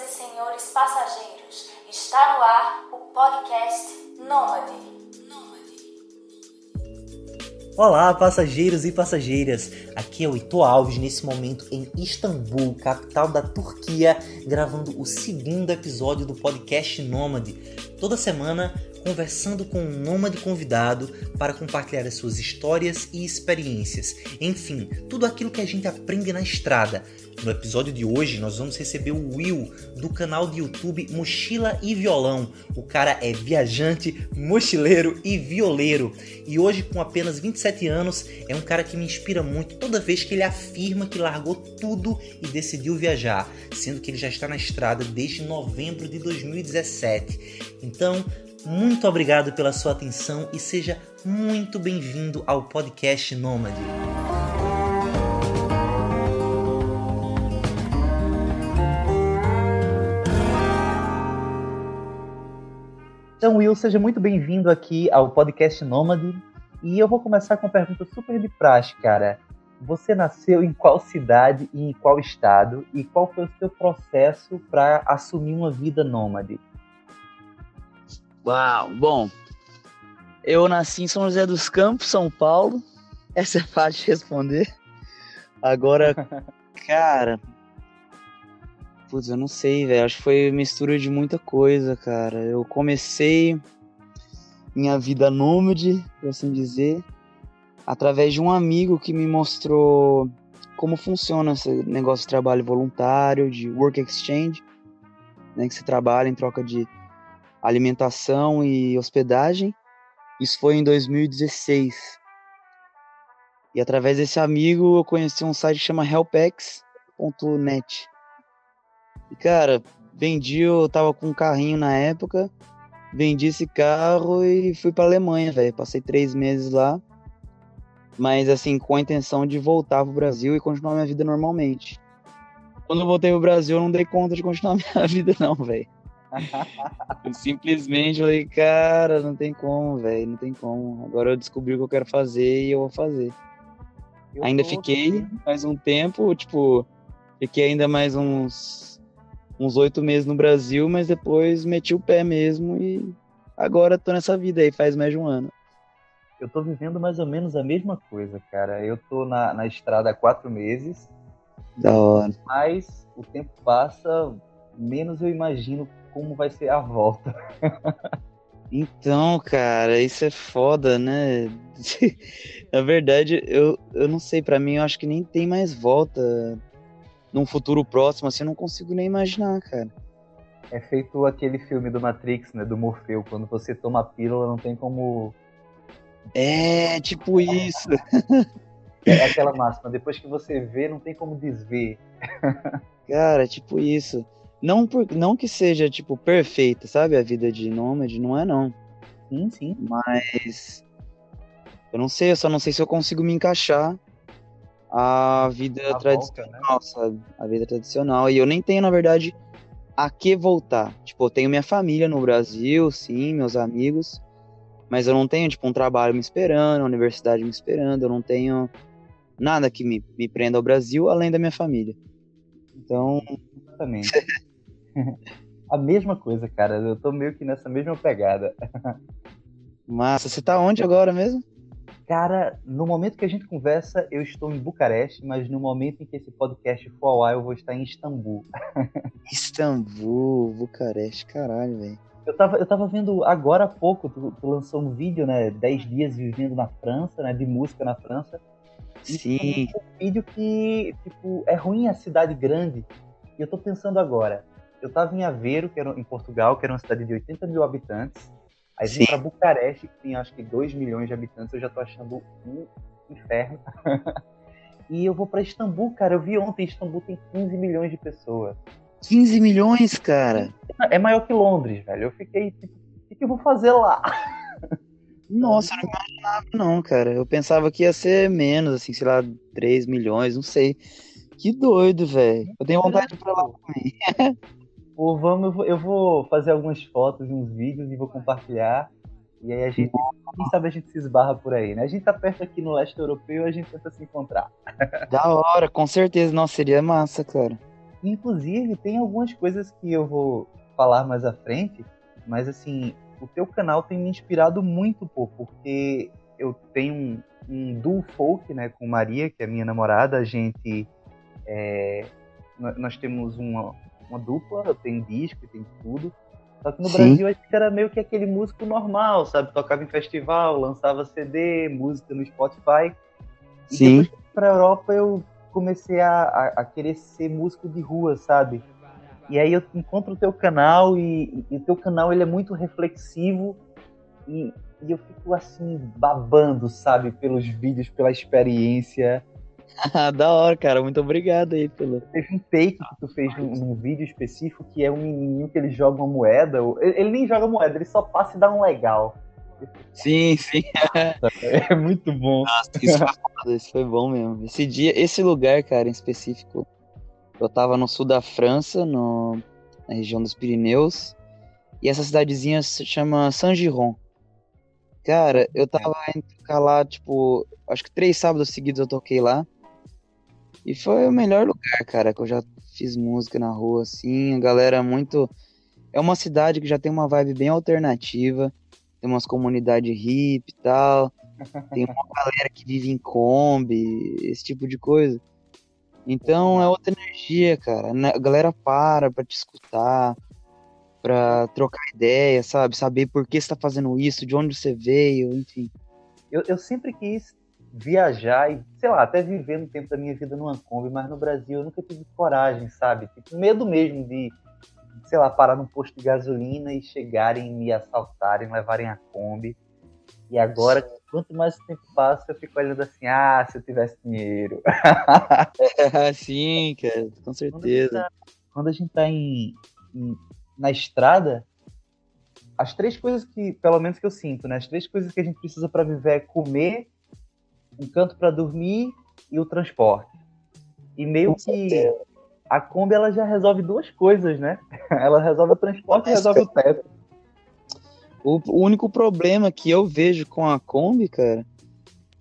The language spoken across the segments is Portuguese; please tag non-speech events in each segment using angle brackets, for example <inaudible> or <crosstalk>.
Senhoras e senhores passageiros, está no ar o podcast Nômade. Olá, passageiros e passageiras. Aqui é o Ito Alves nesse momento em Istambul, capital da Turquia, gravando o segundo episódio do podcast Nômade. Toda semana conversando com um nômade convidado para compartilhar as suas histórias e experiências. Enfim, tudo aquilo que a gente aprende na estrada. No episódio de hoje, nós vamos receber o Will do canal de YouTube Mochila e Violão. O cara é viajante, mochileiro e violeiro. E hoje, com apenas 27 anos, é um cara que me inspira muito toda vez que ele afirma que largou tudo e decidiu viajar, sendo que ele já está na estrada desde novembro de 2017. Então, muito obrigado pela sua atenção e seja muito bem-vindo ao podcast Nômade. Então, Will, seja muito bem-vindo aqui ao podcast Nômade. E eu vou começar com uma pergunta super de praxe, cara. Você nasceu em qual cidade e em qual estado? E qual foi o seu processo para assumir uma vida nômade? Uau, bom. Eu nasci em São José dos Campos, São Paulo. <laughs> Essa é fácil de responder. Agora, <laughs> cara. Putz, eu não sei, velho. Acho que foi mistura de muita coisa, cara. Eu comecei minha vida nômade, por assim dizer, através de um amigo que me mostrou como funciona esse negócio de trabalho voluntário, de work exchange, né, que você trabalha em troca de alimentação e hospedagem. Isso foi em 2016. E através desse amigo eu conheci um site que chama helpex.net. E cara, vendi, eu tava com um carrinho na época, vendi esse carro e fui pra Alemanha, velho. Passei três meses lá. Mas assim, com a intenção de voltar pro Brasil e continuar minha vida normalmente. Quando eu voltei pro Brasil, eu não dei conta de continuar <laughs> minha vida, não, velho. Eu simplesmente falei, cara, não tem como, velho, não tem como. Agora eu descobri o que eu quero fazer e eu vou fazer. Eu ainda fiquei mais um tempo, tipo, fiquei ainda mais uns uns oito meses no Brasil, mas depois meti o pé mesmo e agora tô nessa vida aí, faz mais de um ano. Eu tô vivendo mais ou menos a mesma coisa, cara. Eu tô na, na estrada há quatro meses. Da hora. Mas o tempo passa, menos eu imagino como vai ser a volta. <laughs> então, cara, isso é foda, né? <laughs> Na verdade, eu, eu não sei, para mim eu acho que nem tem mais volta num futuro próximo, assim, eu não consigo nem imaginar, cara. É feito aquele filme do Matrix, né, do Morfeu, quando você toma a pílula não tem como... É, tipo isso. É <laughs> aquela máxima, depois que você vê, não tem como desver. Cara, tipo isso. Não, por, não que seja, tipo, perfeita, sabe? A vida de nômade, não é não. Sim, sim. Mas. Eu não sei, eu só não sei se eu consigo me encaixar a vida a tradicional, volta, né? sabe? A vida tradicional. E eu nem tenho, na verdade, a que voltar. Tipo, eu tenho minha família no Brasil, sim, meus amigos. Mas eu não tenho, tipo, um trabalho me esperando, uma universidade me esperando. Eu não tenho nada que me, me prenda ao Brasil além da minha família. Então. Exatamente. <laughs> <laughs> a mesma coisa, cara. Eu tô meio que nessa mesma pegada. <laughs> Massa, você tá onde agora mesmo? Cara, no momento que a gente conversa, eu estou em Bucareste, mas no momento em que esse podcast for ao ar, eu vou estar em Istambul. <laughs> Istambul, Bucareste, caralho, velho. Eu tava, eu tava vendo agora há pouco, tu, tu, lançou um vídeo, né? 10 dias vivendo na França, né? De música na França. Sim. Um vídeo que, tipo, é ruim a cidade grande. E eu tô pensando agora, eu estava em Aveiro, que era em Portugal, que era uma cidade de 80 mil habitantes. Aí vim para Bucareste, que tem acho que 2 milhões de habitantes, eu já tô achando um inferno. <laughs> e eu vou para Istambul, cara. Eu vi ontem, Istambul tem 15 milhões de pessoas. 15 milhões, cara? É maior que Londres, velho. Eu fiquei tipo, o que eu vou fazer lá? <laughs> Nossa, eu não imaginava, não, cara. Eu pensava que ia ser menos, assim, sei lá, 3 milhões, não sei. Que doido, velho. Eu tenho vontade de ir pra lá também. <laughs> Pô, vamos, eu vou fazer algumas fotos e uns vídeos e vou compartilhar. E aí a gente, quem sabe a gente se esbarra por aí, né? A gente tá perto aqui no leste europeu, a gente tenta se encontrar. <laughs> Da hora, com certeza. Nossa, seria massa, cara. Inclusive, tem algumas coisas que eu vou falar mais à frente, mas assim, o teu canal tem me inspirado muito, pô, porque eu tenho um, um duo folk, né, com Maria, que é minha namorada, a gente é, nós temos uma, uma dupla, tenho disco, tem tudo. Só que no Sim. Brasil a gente era meio que aquele músico normal, sabe? Tocava em festival, lançava CD, música no Spotify. E Sim. depois pra Europa eu comecei a, a, a, querer ser músico de rua, sabe? E aí eu encontro o teu canal e, e o teu canal ele é muito reflexivo e, e eu fico assim babando, sabe? Pelos vídeos, pela experiência. <laughs> da hora, cara. Muito obrigado aí pelo. Teve um take que tu fez num, num, vídeo específico que é um menininho que ele joga uma moeda. Ele, ele, nem joga moeda, ele só passa e dá um legal. Sim, sim. é muito bom. Nossa, isso foi foda, isso foi bom mesmo. Esse dia, esse lugar, cara, em específico, eu tava no sul da França, no, na região dos Pirineus, e essa cidadezinha se chama Saint-Giron. Cara, eu tava indo tocar lá, tipo, acho que três sábados seguidos eu toquei lá. E foi o melhor lugar, cara, que eu já fiz música na rua, assim. A galera é muito. É uma cidade que já tem uma vibe bem alternativa. Tem umas comunidades hip e tal. <laughs> Tem uma galera que vive em Kombi, esse tipo de coisa. Então é outra energia, cara. A galera para pra te escutar, pra trocar ideia, sabe? Saber por que você tá fazendo isso, de onde você veio, enfim. Eu, eu sempre quis viajar e, sei lá, até viver no tempo da minha vida numa Kombi, mas no Brasil eu nunca tive coragem, sabe? Tipo, medo mesmo de, sei lá, parar num posto de gasolina e chegarem, me assaltarem, levarem a Kombi. E agora, quanto mais o tempo passa, eu fico olhando assim, ah, se eu tivesse dinheiro. <laughs> Sim, cara, com certeza. Quando a gente tá, em, em, na estrada, as três coisas que, pelo menos que eu sinto, né? As três coisas que a gente precisa para viver é comer, um canto para dormir e o transporte. E meio que a Kombi ela já resolve duas coisas, né? <laughs> Ela resolve o transporte e resolve o teto. O, único problema que eu vejo com a Kombi, cara,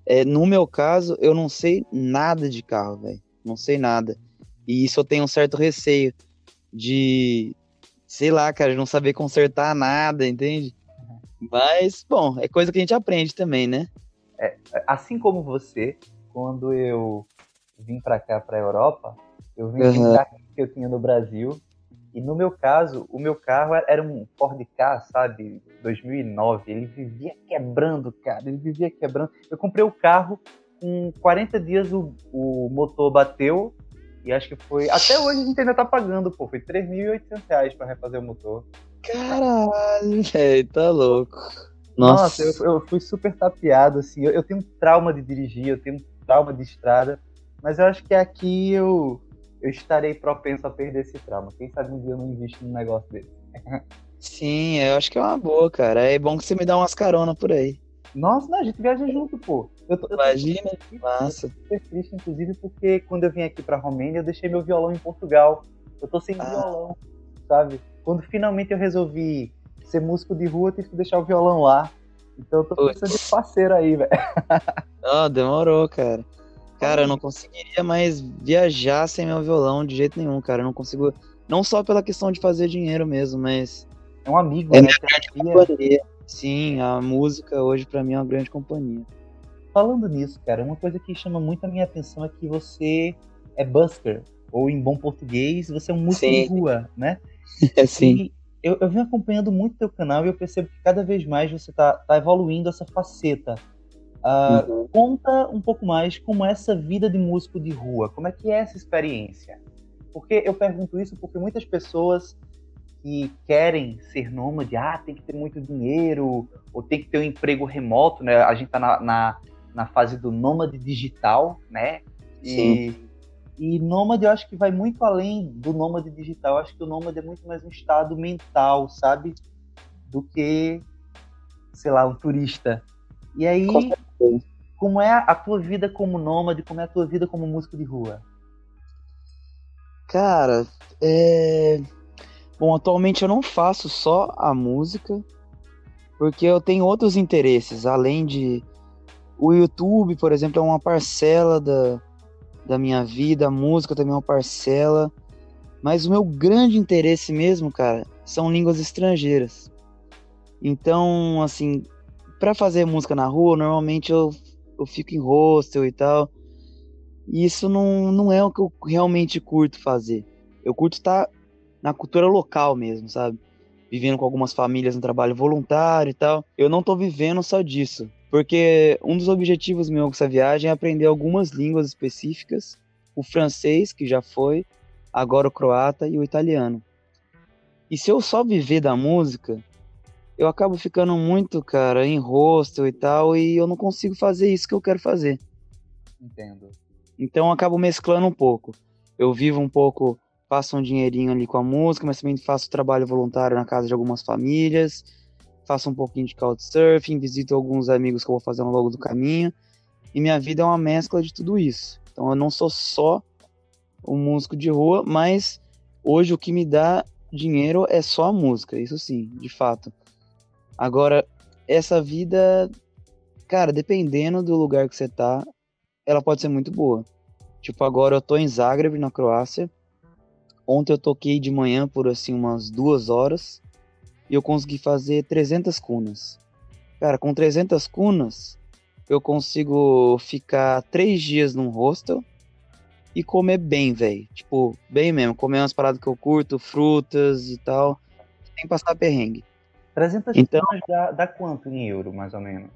é no meu caso, eu não sei nada de carro, velho. Não sei nada. E isso eu tenho um certo receio de, sei lá, cara, de não saber consertar nada, entende? Mas, bom, é coisa que a gente aprende também, né? É, assim como você, quando eu vim para cá, para a Europa, eu vim uhum. carro que eu tinha no Brasil. E no meu caso, o meu carro era um Ford Ka, sabe? 2009. Ele vivia quebrando, cara. Ele vivia quebrando. Eu comprei o carro, com 40 dias o, o motor bateu. E acho que foi. Até hoje a gente ainda tá pagando, pô. Foi 3.800 reais pra refazer o motor. Caralho, <laughs> velho, tá louco. Nossa, Nossa eu, eu, fui super tapeado, assim. Eu, eu, tenho trauma de dirigir, eu tenho trauma de estrada, mas eu acho que aqui eu, eu estarei propenso a perder esse trauma. Quem sabe um dia eu não invisto num negócio desse. Sim, eu acho que é uma boa, cara. É bom que você me dá umas caronas por aí. Nossa, não, a gente viaja junto, pô. Eu tô, Imagina, eu tô, massa. Eu tô super triste, inclusive, porque quando eu vim aqui pra Romênia, eu deixei meu violão em Portugal. Eu tô sem ah. violão, sabe? Quando finalmente eu resolvi ser músico de rua, eu tive que deixar o violão lá. Então eu tô precisando de parceiro aí, velho. <laughs> Não, demorou, cara. Cara, eu não conseguiria mais viajar sem meu violão de jeito nenhum, cara. Eu não consigo. Não só pela questão de fazer dinheiro mesmo, mas. É um amigo, é né? Minha grande companhia. Sim, a música hoje para mim é uma grande companhia. Falando nisso, cara, uma coisa que chama muito a minha atenção é que você é busker, ou em bom português, você é um músico Sim. de rua, né? <laughs> É, sim. E eu, eu venho acompanhando muito teu canal e eu percebo que cada vez mais você tá, tá evoluindo essa faceta. Uh, uhum. Conta um pouco mais como é essa vida de músico de rua, como é que é essa experiência? Porque eu pergunto isso porque muitas pessoas que querem ser nômade, ah, tem que ter muito dinheiro, ou tem que ter um emprego remoto, né? A gente tá na, na, na fase do nômade digital, né? E Sim. E nômade eu acho que vai muito além do nômade digital. Eu acho que o nômade é muito mais um estado mental, sabe? Do que, sei lá, um turista. E aí, como é a tua vida como nômade? Como é a tua vida como músico de rua? Cara, é... Bom, atualmente eu não faço só a música, porque eu tenho outros interesses, além de. O YouTube, por exemplo, é uma parcela da, da minha vida, a música também é uma parcela. Mas o meu grande interesse mesmo, cara, são línguas estrangeiras. Então, assim, para fazer música na rua, normalmente eu, eu fico em hostel e tal. E isso não, não é o que eu realmente curto fazer. Eu curto estar na cultura local mesmo, sabe? Vivendo com algumas famílias no trabalho voluntário e tal. Eu não tô vivendo só disso. Porque um dos objetivos meus com essa viagem é aprender algumas línguas específicas. O francês, que já foi, agora o croata e o italiano. E se eu só viver da música, eu acabo ficando muito, cara, em hostel e tal, e eu não consigo fazer isso que eu quero fazer. Entendo. Então eu acabo mesclando um pouco. Eu vivo um pouco, faço um dinheirinho ali com a música, mas também faço trabalho voluntário na casa de algumas famílias, faço um pouquinho de couchsurfing, visito alguns amigos que eu vou fazer ao longo do caminho. E minha vida é uma mescla de tudo isso. Então eu não sou só um músico de rua, mas hoje o que me dá dinheiro é só a música, isso sim, de fato. Agora, essa vida, cara, dependendo do lugar que você tá, ela pode ser muito boa. Tipo, agora eu tô em Zagreb, na Croácia. Ontem eu toquei de manhã por assim umas duas horas e eu consegui fazer 300 cunas. Cara, com 300 cunas eu consigo ficar três dias num hostel e comer bem, velho. Tipo, bem mesmo. Comer umas paradas que eu curto, frutas e tal, sem passar perrengue. 300 então, dá, dá quanto em euro, mais ou menos?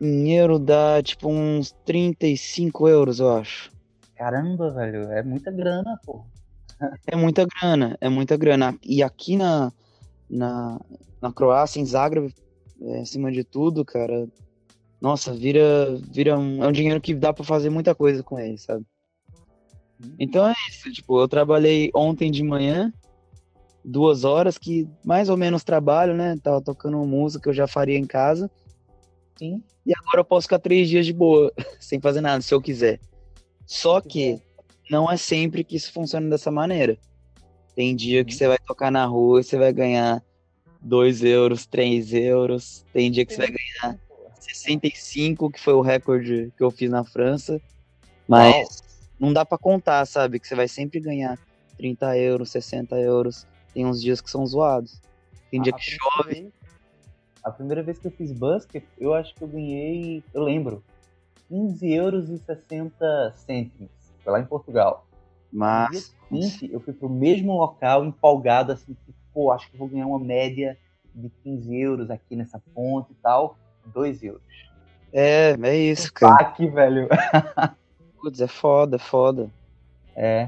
Em euro dá, tipo, uns 35 euros, eu acho. Caramba, velho, é muita grana, pô. É muita grana, é muita grana. E aqui na, na, na Croácia, em Zagreb, é, acima de tudo, cara, nossa, vira, vira um, é um dinheiro que dá para fazer muita coisa com ele, sabe? Então é isso, tipo, eu trabalhei ontem de manhã, duas horas, que mais ou menos trabalho, né? Tava tocando música que eu já faria em casa. Sim. E agora eu posso ficar três dias de boa, <laughs> sem fazer nada, se eu quiser. Só que não é sempre que isso funciona dessa maneira. Tem dia que você vai tocar na rua e você vai ganhar 2 euros, 3 euros. Tem dia que você vai ganhar 65, que foi o recorde que eu fiz na França. Mas não dá para contar, sabe? Que você vai sempre ganhar 30 euros, 60 euros. Tem uns dias que são zoados. Tem dia que chove. Vez, a primeira vez que eu fiz basket, eu acho que eu ganhei, eu lembro, 15 euros e 60 cêntimos. Foi lá em Portugal. Mas. eu fui pro mesmo local, empolgado, assim, que, pô, acho que vou ganhar uma média de 15 euros aqui nessa ponte e tal. 2 euros. É, é isso, cara. Aqui, velho. <laughs> Putz, é foda, é foda. É.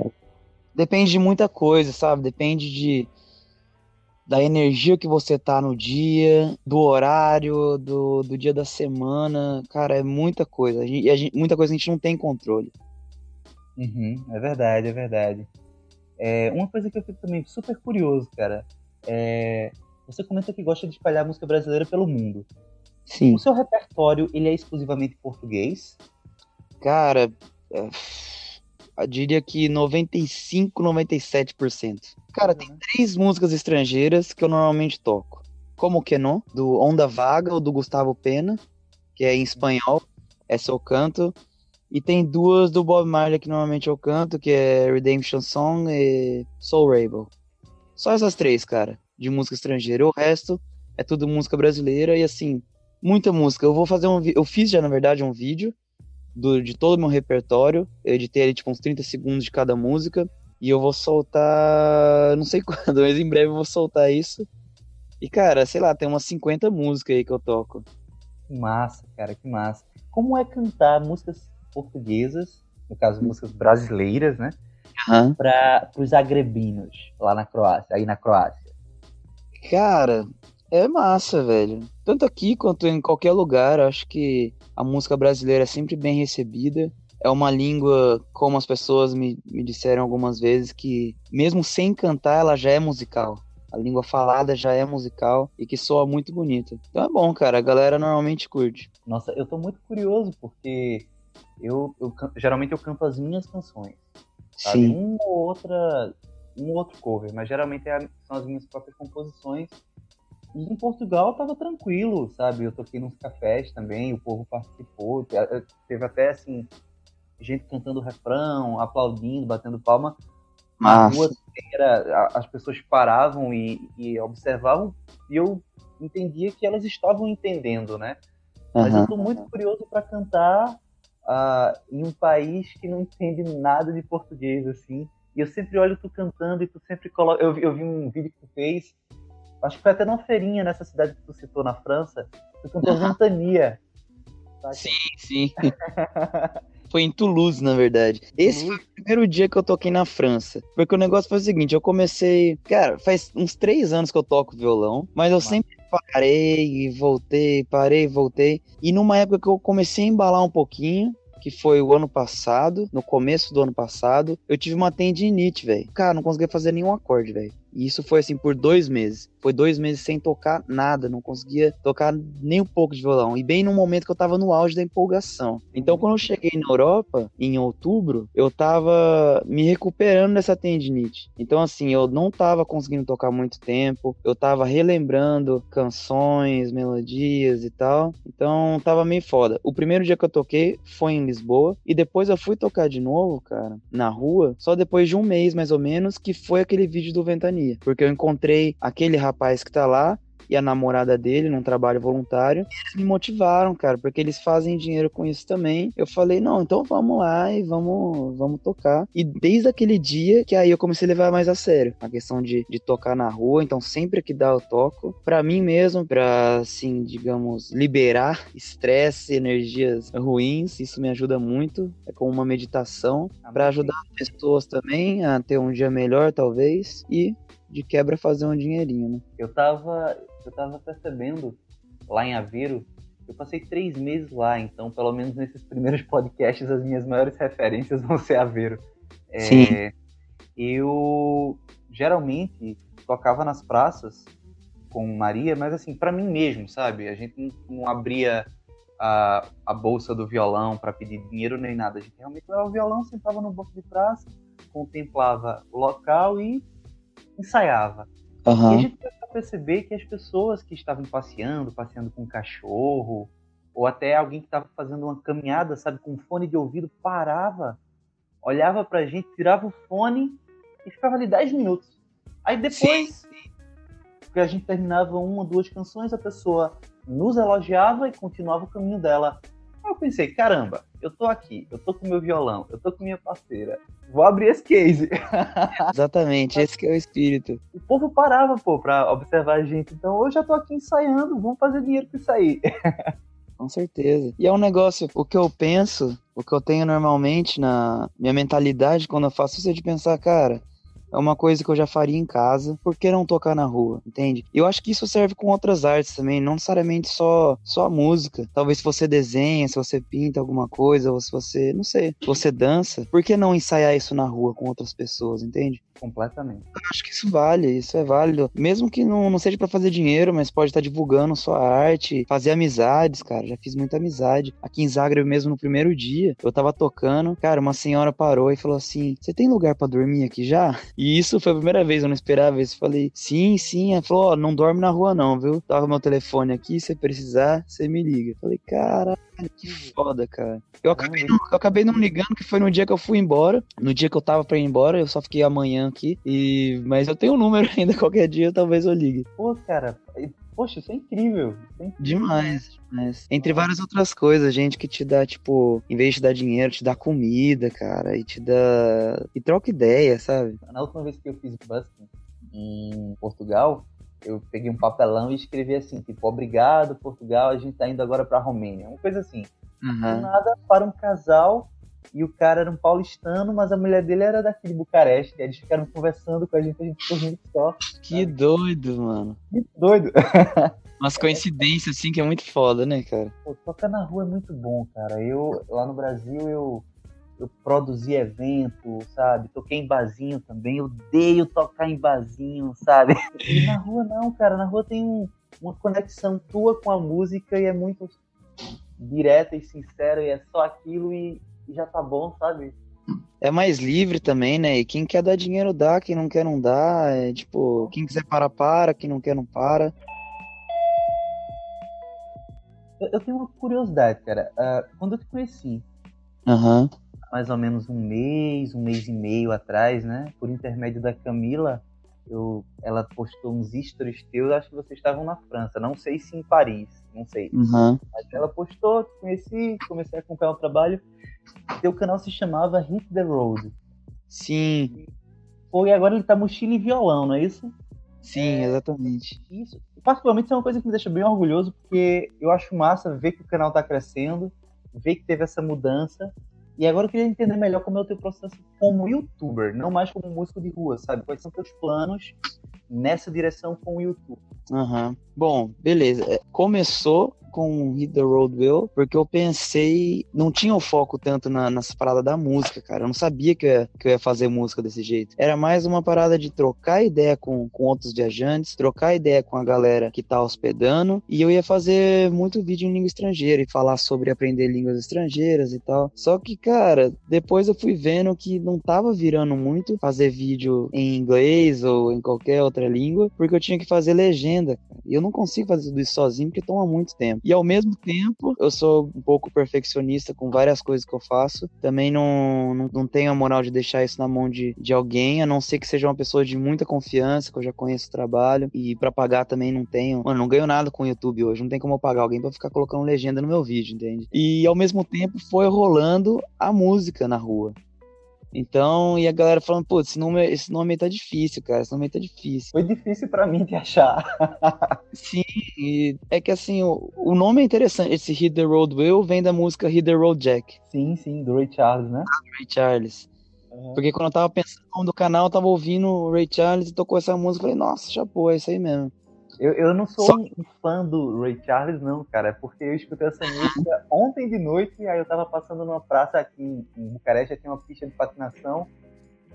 Depende de muita coisa, sabe? Depende de da energia que você tá no dia, do horário, do, do dia da semana. Cara, é muita coisa. E muita coisa a gente não tem controle. Uhum, é verdade, é verdade. É, uma coisa que eu fico também super curioso, cara, é, você comenta que gosta de espalhar música brasileira pelo mundo. Sim. O seu repertório, ele é exclusivamente português? Cara, é, eu diria que 95, 97%. Cara, tem três músicas estrangeiras que eu normalmente toco. Como que não? Do Onda Vaga, ou do Gustavo Pena, que é em espanhol, essa eu canto. E tem duas do Bob Marley que normalmente eu canto, que é Redemption Song e Soul Rainbow. Só essas três, cara, de música estrangeira. O resto é tudo música brasileira e assim, muita música. Eu vou fazer um eu fiz já na verdade um vídeo do, de todo o meu repertório. Eu editei ali, tipo, uns 30 segundos de cada música. E eu vou soltar. Não sei <laughs> quando, mas em breve eu vou soltar isso. E, cara, sei lá, tem umas 50 músicas aí que eu toco. Que massa, cara, que massa. Como é cantar músicas portuguesas, no caso, músicas brasileiras, né? Uhum. Para os agrebinos lá na Croácia, aí na Croácia? Cara, é massa, velho. Tanto aqui quanto em qualquer lugar, acho que a música brasileira é sempre bem recebida. É uma língua, como as pessoas me, me disseram algumas vezes, que mesmo sem cantar, ela já é musical. A língua falada já é musical e que soa muito bonita. Então é bom, cara. A galera normalmente curte. Nossa, eu tô muito curioso porque eu, eu geralmente eu canto as minhas canções. Sabe? Sim. Uma ou outra, um outro cover, mas geralmente é, são as minhas próprias composições e em Portugal tava tranquilo, sabe? Eu toquei nos cafés também, o povo participou. Teve até, assim, gente cantando refrão, aplaudindo, batendo palma. Mas... Na rua era, as pessoas paravam e, e, observavam e eu entendia que elas estavam entendendo, né? Mas uhum. eu estou muito curioso para cantar uh, em um país que não entende nada de português, assim. E eu sempre olho tu cantando e tu sempre coloca. Eu, eu vi um vídeo que tu fez, acho que foi até numa feirinha nessa cidade que tu citou na França, tu cantou <laughs> Ventania. Sim, sim. foi em Toulouse, na verdade. Esse foi o primeiro dia que eu toquei na França. Porque o negócio foi o seguinte, eu comecei... Cara, faz uns três anos que eu toco violão, mas eu sempre parei e voltei, parei e voltei. E numa época que eu comecei a embalar um pouquinho, que foi o ano passado, no começo do ano passado, eu tive uma tendinite, velho. Cara, não conseguia fazer nenhum acorde, velho. E isso foi assim por dois meses. Foi dois meses sem tocar nada, não conseguia tocar nem um pouco de violão. E bem no momento que eu tava no auge da empolgação. Então, quando eu cheguei na Europa, em outubro, eu tava me recuperando dessa tendinite. Então, assim, eu não tava conseguindo tocar muito tempo, eu tava relembrando canções, melodias e tal. Então, tava meio foda. O primeiro dia que eu toquei foi em Lisboa, e depois eu fui tocar de novo, cara, na rua, só depois de um mês mais ou menos, que foi aquele vídeo do Ventania pandemia, porque eu encontrei aquele rapaz que tá lá e a namorada dele num trabalho voluntário. Eles me motivaram, cara, porque eles fazem dinheiro com isso também. Eu falei, não, então vamos lá e vamos, vamos tocar. E desde aquele dia que aí eu comecei a levar mais a sério a questão de, de tocar na rua. Então sempre que dá eu toco. Pra mim mesmo, pra, assim, digamos, liberar estresse, energias ruins. Isso me ajuda muito. É como uma meditação. para ajudar as pessoas também a ter um dia melhor, talvez. E de quebra fazer um dinheirinho, né? Eu tava, eu tava percebendo lá em Aveiro, eu passei três meses lá, então pelo menos nesses primeiros <laughs> podcasts as minhas maiores referências vão ser Aveiro. É, Sim. Eu geralmente tocava nas praças com Maria, mas assim, para mim mesmo, sabe? A gente não, não abria a, a, bolsa do violão para pedir dinheiro nem nada. A gente realmente levava o violão, sentava no banco de praça, contemplava o local e ensaiava. Uhum. E a gente começou a perceber que as pessoas que estavam passeando, passeando com um cachorro, ou até alguém que estava fazendo uma caminhada, sabe, com um fone de ouvido, parava, olhava pra gente, tirava o fone e ficava ali 10 minutos. Aí depois, que a gente terminava uma ou duas canções, a pessoa nos elogiava e continuava o caminho dela. Eu pensei, caramba, eu tô aqui, eu tô com meu violão, eu tô com minha parceira, vou abrir esse case. <laughs> Exatamente, esse que é o espírito. O povo parava, pô, pra observar a gente. Então eu já tô aqui ensaiando, vamos fazer dinheiro com isso aí. <laughs> Com certeza. E é um negócio, o que eu penso, o que eu tenho normalmente na minha mentalidade quando eu faço isso é de pensar, cara, é uma coisa que eu já faria em casa, por que não tocar na rua, entende? Eu acho que isso serve com outras artes também, não necessariamente só, só a música. Talvez se você desenha, se você pinta alguma coisa, ou se você, não sei, se você dança, por que não ensaiar isso na rua com outras pessoas, entende? Completamente. Eu acho que isso vale, isso é válido. Mesmo que não, não seja para fazer dinheiro, mas pode estar divulgando sua arte, fazer amizades, cara. Já fiz muita amizade. Aqui em Zagreb mesmo, no primeiro dia, eu tava tocando, cara, uma senhora parou e falou assim: Você tem lugar para dormir aqui já? E isso foi a primeira vez, eu não esperava isso. Falei, sim, sim. Ela falou, ó, oh, não dorme na rua não, viu? Tava meu telefone aqui, se precisar, você me liga. Falei, caralho, que foda, cara. Eu acabei, não, eu acabei não ligando, que foi no dia que eu fui embora. No dia que eu tava pra ir embora, eu só fiquei amanhã aqui. E... Mas eu tenho o um número <laughs> ainda, qualquer dia talvez eu ligue. Pô, cara, Poxa, isso é incrível. Isso é incrível. Demais, demais. Entre várias outras coisas, gente que te dá, tipo, em vez de dar dinheiro, te dá comida, cara, e te dá. e troca ideia, sabe? Na última vez que eu fiz busking em Portugal, eu peguei um papelão e escrevi assim, tipo, obrigado, Portugal, a gente tá indo agora pra Romênia. Uma coisa assim. Uhum. Do nada, para um casal e o cara era um paulistano, mas a mulher dele era daqui de Bucareste. Eles ficaram conversando com a gente, a gente ficou rindo só. Que doido, mano. Que doido. <laughs> Umas coincidências, assim, que é muito foda, né, cara? Pô, tocar na rua é muito bom, cara. Eu, lá no Brasil, eu, eu produzi evento, sabe? Toquei em barzinho também. Eu odeio tocar em barzinho, sabe? <laughs> E na rua não, cara. Na rua tem um, uma conexão tua com a música e é muito direta e sincera e é só aquilo e e já tá bom, sabe? É mais livre também, né? E quem quer dar dinheiro dá, quem não quer não dá. É tipo, quem quiser para, para, quem não quer não para. Eu, eu tenho uma curiosidade, cara. Uh, quando eu te conheci, uhum. mais ou menos um mês, um mês e meio atrás, né? Por intermédio da Camila, eu, ela postou uns stories teus, acho que vocês estavam na França, não sei se em Paris, não sei. Uhum. Mas ela postou, conheci, comecei a acompanhar o trabalho. Teu canal se chamava Hit the Road. Sim. Pô, e agora ele tá mochila e violão, não é isso? Sim, exatamente. Isso. Particularmente isso é uma coisa que me deixa bem orgulhoso, porque eu acho massa ver que o canal tá crescendo, ver que teve essa mudança. E agora eu queria entender melhor como é o teu processo como youtuber, não mais como músico de rua, sabe? Quais são teus planos nessa direção com o YouTube? Uhum. Bom, beleza. É, começou com Hit the Road Will, porque eu pensei, não tinha o foco tanto na, nessa parada da música, cara. Eu não sabia que eu, ia, que eu ia fazer música desse jeito. Era mais uma parada de trocar ideia com, com outros viajantes, trocar ideia com a galera que tá hospedando, e eu ia fazer muito vídeo em língua estrangeira e falar sobre aprender línguas estrangeiras e tal. Só que, cara, depois eu fui vendo que não tava virando muito fazer vídeo em inglês ou em qualquer outra língua, porque eu tinha que fazer legenda. E eu não consigo fazer tudo isso sozinho porque toma muito tempo. E ao mesmo tempo, eu sou um pouco perfeccionista com várias coisas que eu faço. Também não, não, não tenho a moral de deixar isso na mão de, de alguém, a não ser que seja uma pessoa de muita confiança, que eu já conheço o trabalho. E para pagar também não tenho. Mano, não ganho nada com o YouTube hoje. Não tem como eu pagar alguém para ficar colocando legenda no meu vídeo, entende? E ao mesmo tempo foi rolando a música na rua. Então, e a galera falando, pô, esse nome, esse nome aí tá difícil, cara, esse nome aí tá difícil. Foi difícil para mim de achar. <laughs> Sim, é que assim, o, o, nome é interessante, esse Hit the Road Will vem da música Hit the Road Jack. Sim, sim, do Ray Charles, né? Ray Charles. Uhum. Porque quando eu tava pensando no nome do canal, eu tava ouvindo o Ray Charles e tocou essa música, eu falei, nossa, chapô, é isso aí mesmo. Eu, eu não sou Só... um fã do Ray Charles, não, cara. É porque eu escutei essa música <laughs> ontem de noite, e aí eu tava passando numa praça aqui em Bucareste, tem uma pista de patinação.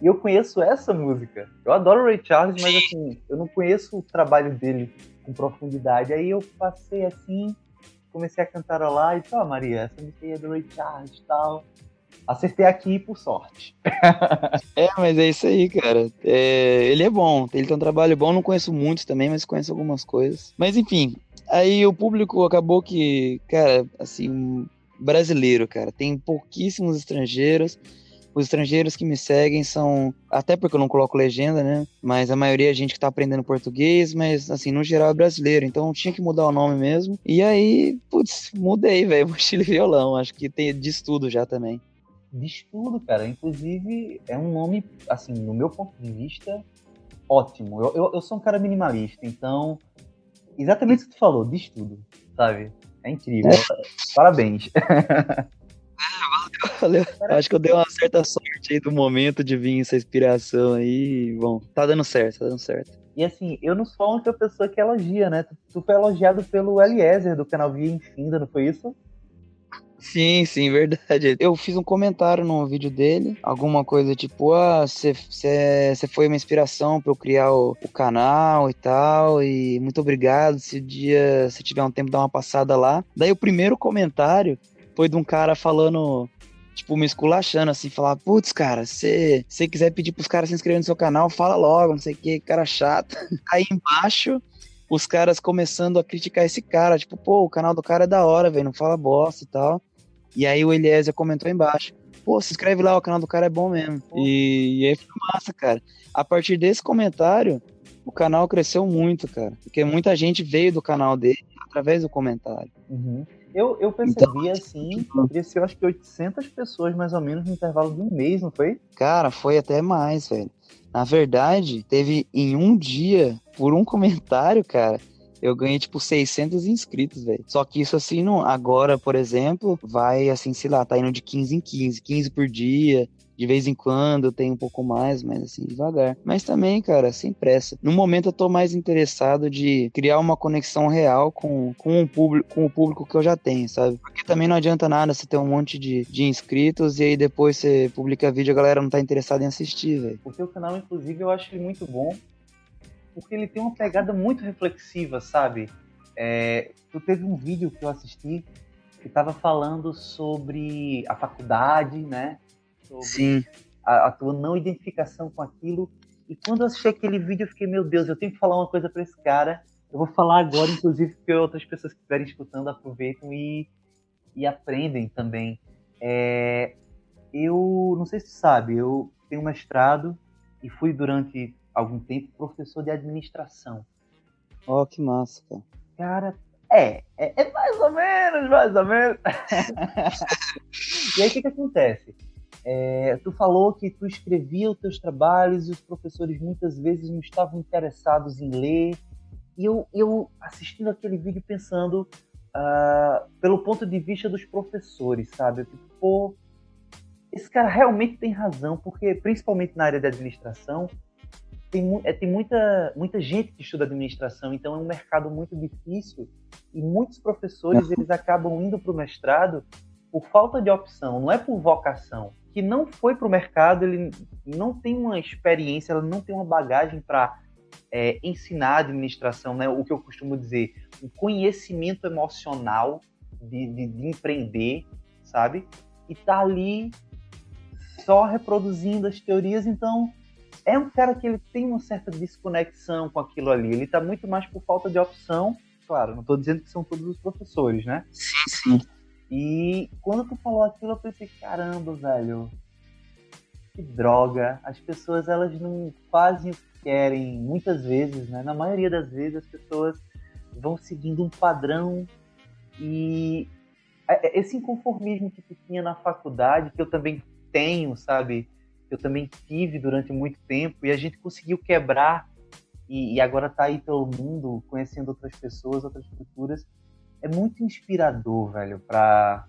E eu conheço essa música. Eu adoro o Ray Charles, mas assim, eu não conheço o trabalho dele com profundidade. Aí eu passei assim, comecei a cantarolar e disse, ó, Maria, essa música aí é do Ray Charles e tal. Acertei aqui por sorte. é, mas é isso aí, cara. É, ele é bom, ele tem um trabalho bom, não conheço muitos também, mas conheço algumas coisas. Mas enfim, aí o público acabou que, cara, assim, brasileiro, cara, tem pouquíssimos estrangeiros. Os estrangeiros que me seguem são, até porque eu não coloco legenda, né? Mas a maioria é gente que tá aprendendo português, mas assim, no geral é brasileiro, então tinha que mudar o nome mesmo. E aí, putz, mudei, velho, <laughs> mochila e violão, acho que tem diz tudo já também diz tudo, cara. Inclusive, é um nome, assim, no meu ponto de vista, ótimo. Eu, eu, eu sou um cara minimalista, então, exatamente o que tu falou, diz tudo, sabe? É incrível. É. Parabéns. <laughs> Valeu. Acho que eu dei uma certa sorte aí do momento de vir essa inspiração aí. Bom, tá dando certo, tá dando certo. E assim, eu não sou a única pessoa que elogia, né? Tu, tu foi elogiado pelo Eliezer do canal Via Infinda, não foi isso? Sim, sim, verdade. Eu fiz um comentário no vídeo dele, alguma coisa tipo, ah, você foi uma inspiração para eu criar o, o, canal e tal, e muito obrigado, se dia, se tiver um tempo, dá uma passada lá. Daí o primeiro comentário foi de um cara falando, tipo, me esculachando, assim, falar, putz, cara, se você quiser pedir pros caras se inscreverem no seu canal, fala logo, não sei o que, cara chato. <laughs> Aí embaixo os caras começando a criticar esse cara, tipo, pô, o canal do cara é da hora, velho, não fala bosta e tal. E aí o Eliezer comentou embaixo. Pô, se inscreve lá, o canal do cara é bom mesmo. E, e aí foi massa, cara. A partir desse comentário, o canal cresceu muito, cara. Porque muita gente veio do canal dele através do comentário. Uhum. Eu, eu percebi então, assim, cresceu acho que 800 pessoas mais ou menos no intervalo de um mês, não foi? Cara, foi até mais, velho. Na verdade, teve em um dia, por um <laughs> comentário, cara, eu ganhei, tipo, 600 inscritos, velho. Só que isso, assim, não, agora, por exemplo, vai, assim, sei lá, tá indo de 15 em 15, 15 por dia. De vez em quando tem um pouco mais, mas assim, devagar. Mas também, cara, sem pressa. No momento eu tô mais interessado de criar uma conexão real com, com, o, público, com o público que eu já tenho, sabe? Porque também não adianta nada você ter um monte de, de inscritos e aí depois você publica vídeo e a galera não tá interessada em assistir, velho. O seu canal, inclusive, eu acho muito bom porque ele tem uma pegada muito reflexiva, sabe? É, tu teve um vídeo que eu assisti que estava falando sobre a faculdade, né? Sobre Sim. A, a, tua não identificação com aquilo. E quando eu assisti aquele vídeo, eu fiquei, meu Deus, eu tenho que falar uma coisa para esse cara. Eu vou falar agora, inclusive, porque outras pessoas que estiverem escutando aproveitam e, e aprendem também. É, eu não sei se tu sabe, eu tenho mestrado e fui durante algum tempo professor de administração. Ó, oh, que massa, cara. Cara, é, é, é, mais ou menos, mais ou menos. <laughs> e aí o que, que acontece? É, tu falou que tu escrevia os teus trabalhos e os professores muitas vezes não estavam interessados em ler. E eu, eu assistindo aquele vídeo pensando uh, pelo ponto de vista dos professores, sabe? Pô, esse cara realmente tem razão, porque principalmente na área de administração, tem, é, tem muita, muita gente que estuda administração, então é um mercado muito difícil e muitos professores eles acabam indo para o mestrado por falta de opção, não é por vocação. Que não foi para o mercado, ele não tem uma experiência, ela não tem uma bagagem para é, ensinar administração, né? o que eu costumo dizer, um conhecimento emocional de, de, de empreender, sabe? E tá ali só reproduzindo as teorias, então é um cara que ele tem uma certa desconexão com aquilo ali. Ele está muito mais por falta de opção. Claro, não estou dizendo que são todos os professores, né? Sim, sim. E quando tu falou aquilo, eu pensei, caramba, velho, que droga. As pessoas, elas não fazem o que querem, muitas vezes, né? Na maioria das vezes, as pessoas vão seguindo um padrão e esse inconformismo que tu tinha na faculdade, que eu também tenho, sabe? Eu também tive durante muito tempo e a gente conseguiu quebrar e, e agora está aí pelo mundo conhecendo outras pessoas, outras culturas. É muito inspirador, velho, para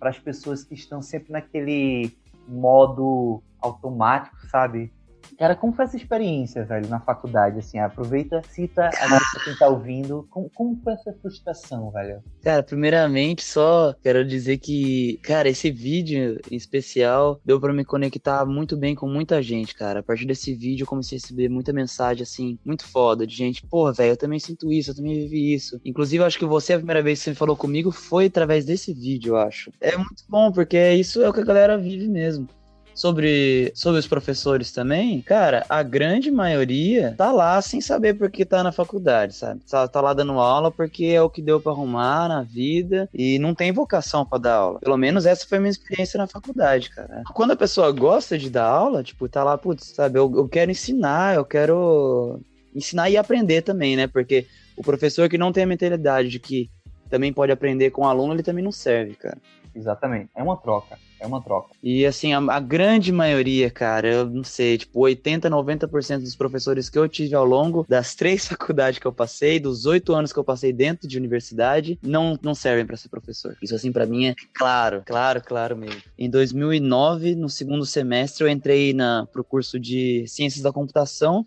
as pessoas que estão sempre naquele modo automático, sabe? Cara, como foi essa experiência, velho, na faculdade? Assim, aproveita, cita agora pra quem tá ouvindo. Como, como foi essa frustração, velho? Cara, primeiramente, só quero dizer que, cara, esse vídeo em especial deu para me conectar muito bem com muita gente, cara. A partir desse vídeo eu comecei a receber muita mensagem, assim, muito foda, de gente, porra, velho, eu também sinto isso, eu também vivi isso. Inclusive, eu acho que você, a primeira vez que você falou comigo, foi através desse vídeo, eu acho. É muito bom, porque isso é o que a galera vive mesmo sobre, sobre os professores também, cara, a grande maioria tá lá sem saber por que tá na faculdade, sabe? Tá, tá lá dando aula porque é o que deu para arrumar na vida e não tem vocação para dar aula. Pelo menos essa foi a minha experiência na faculdade, cara. Quando a pessoa gosta de dar aula, tipo, tá lá, putz, sabe, eu, eu quero ensinar, eu quero ensinar e aprender também, né? Porque o professor que não tem a mentalidade de que também pode aprender com o aluno, ele também não serve, cara. Exatamente. É uma troca. É uma troca. E assim, a, a, grande maioria, cara, eu não sei, tipo, 80, 90% dos professores que eu tive ao longo das três <laughs> faculdades que eu passei, dos oito anos que eu passei dentro de universidade, não, não servem para ser professor. Isso, assim, para mim é claro, claro, claro mesmo. Em 2009, no segundo semestre, eu entrei na, pro curso de Ciências da Computação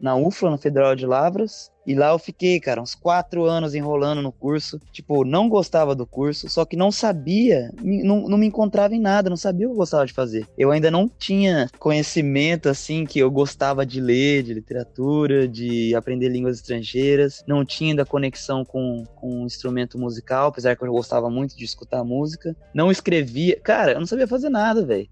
na UFLA, no Federal de Lavras. E lá eu fiquei, cara, uns quatro anos enrolando no curso. Tipo, não gostava do curso, só que não sabia, não, não me encontrava em nada, não sabia o que eu gostava de fazer. Eu ainda não tinha conhecimento, assim, que eu gostava de ler, de literatura, de aprender línguas estrangeiras. Não tinha ainda conexão com, com um instrumento musical, apesar que eu gostava muito de escutar música. Não escrevia. Cara, eu não sabia fazer nada, velho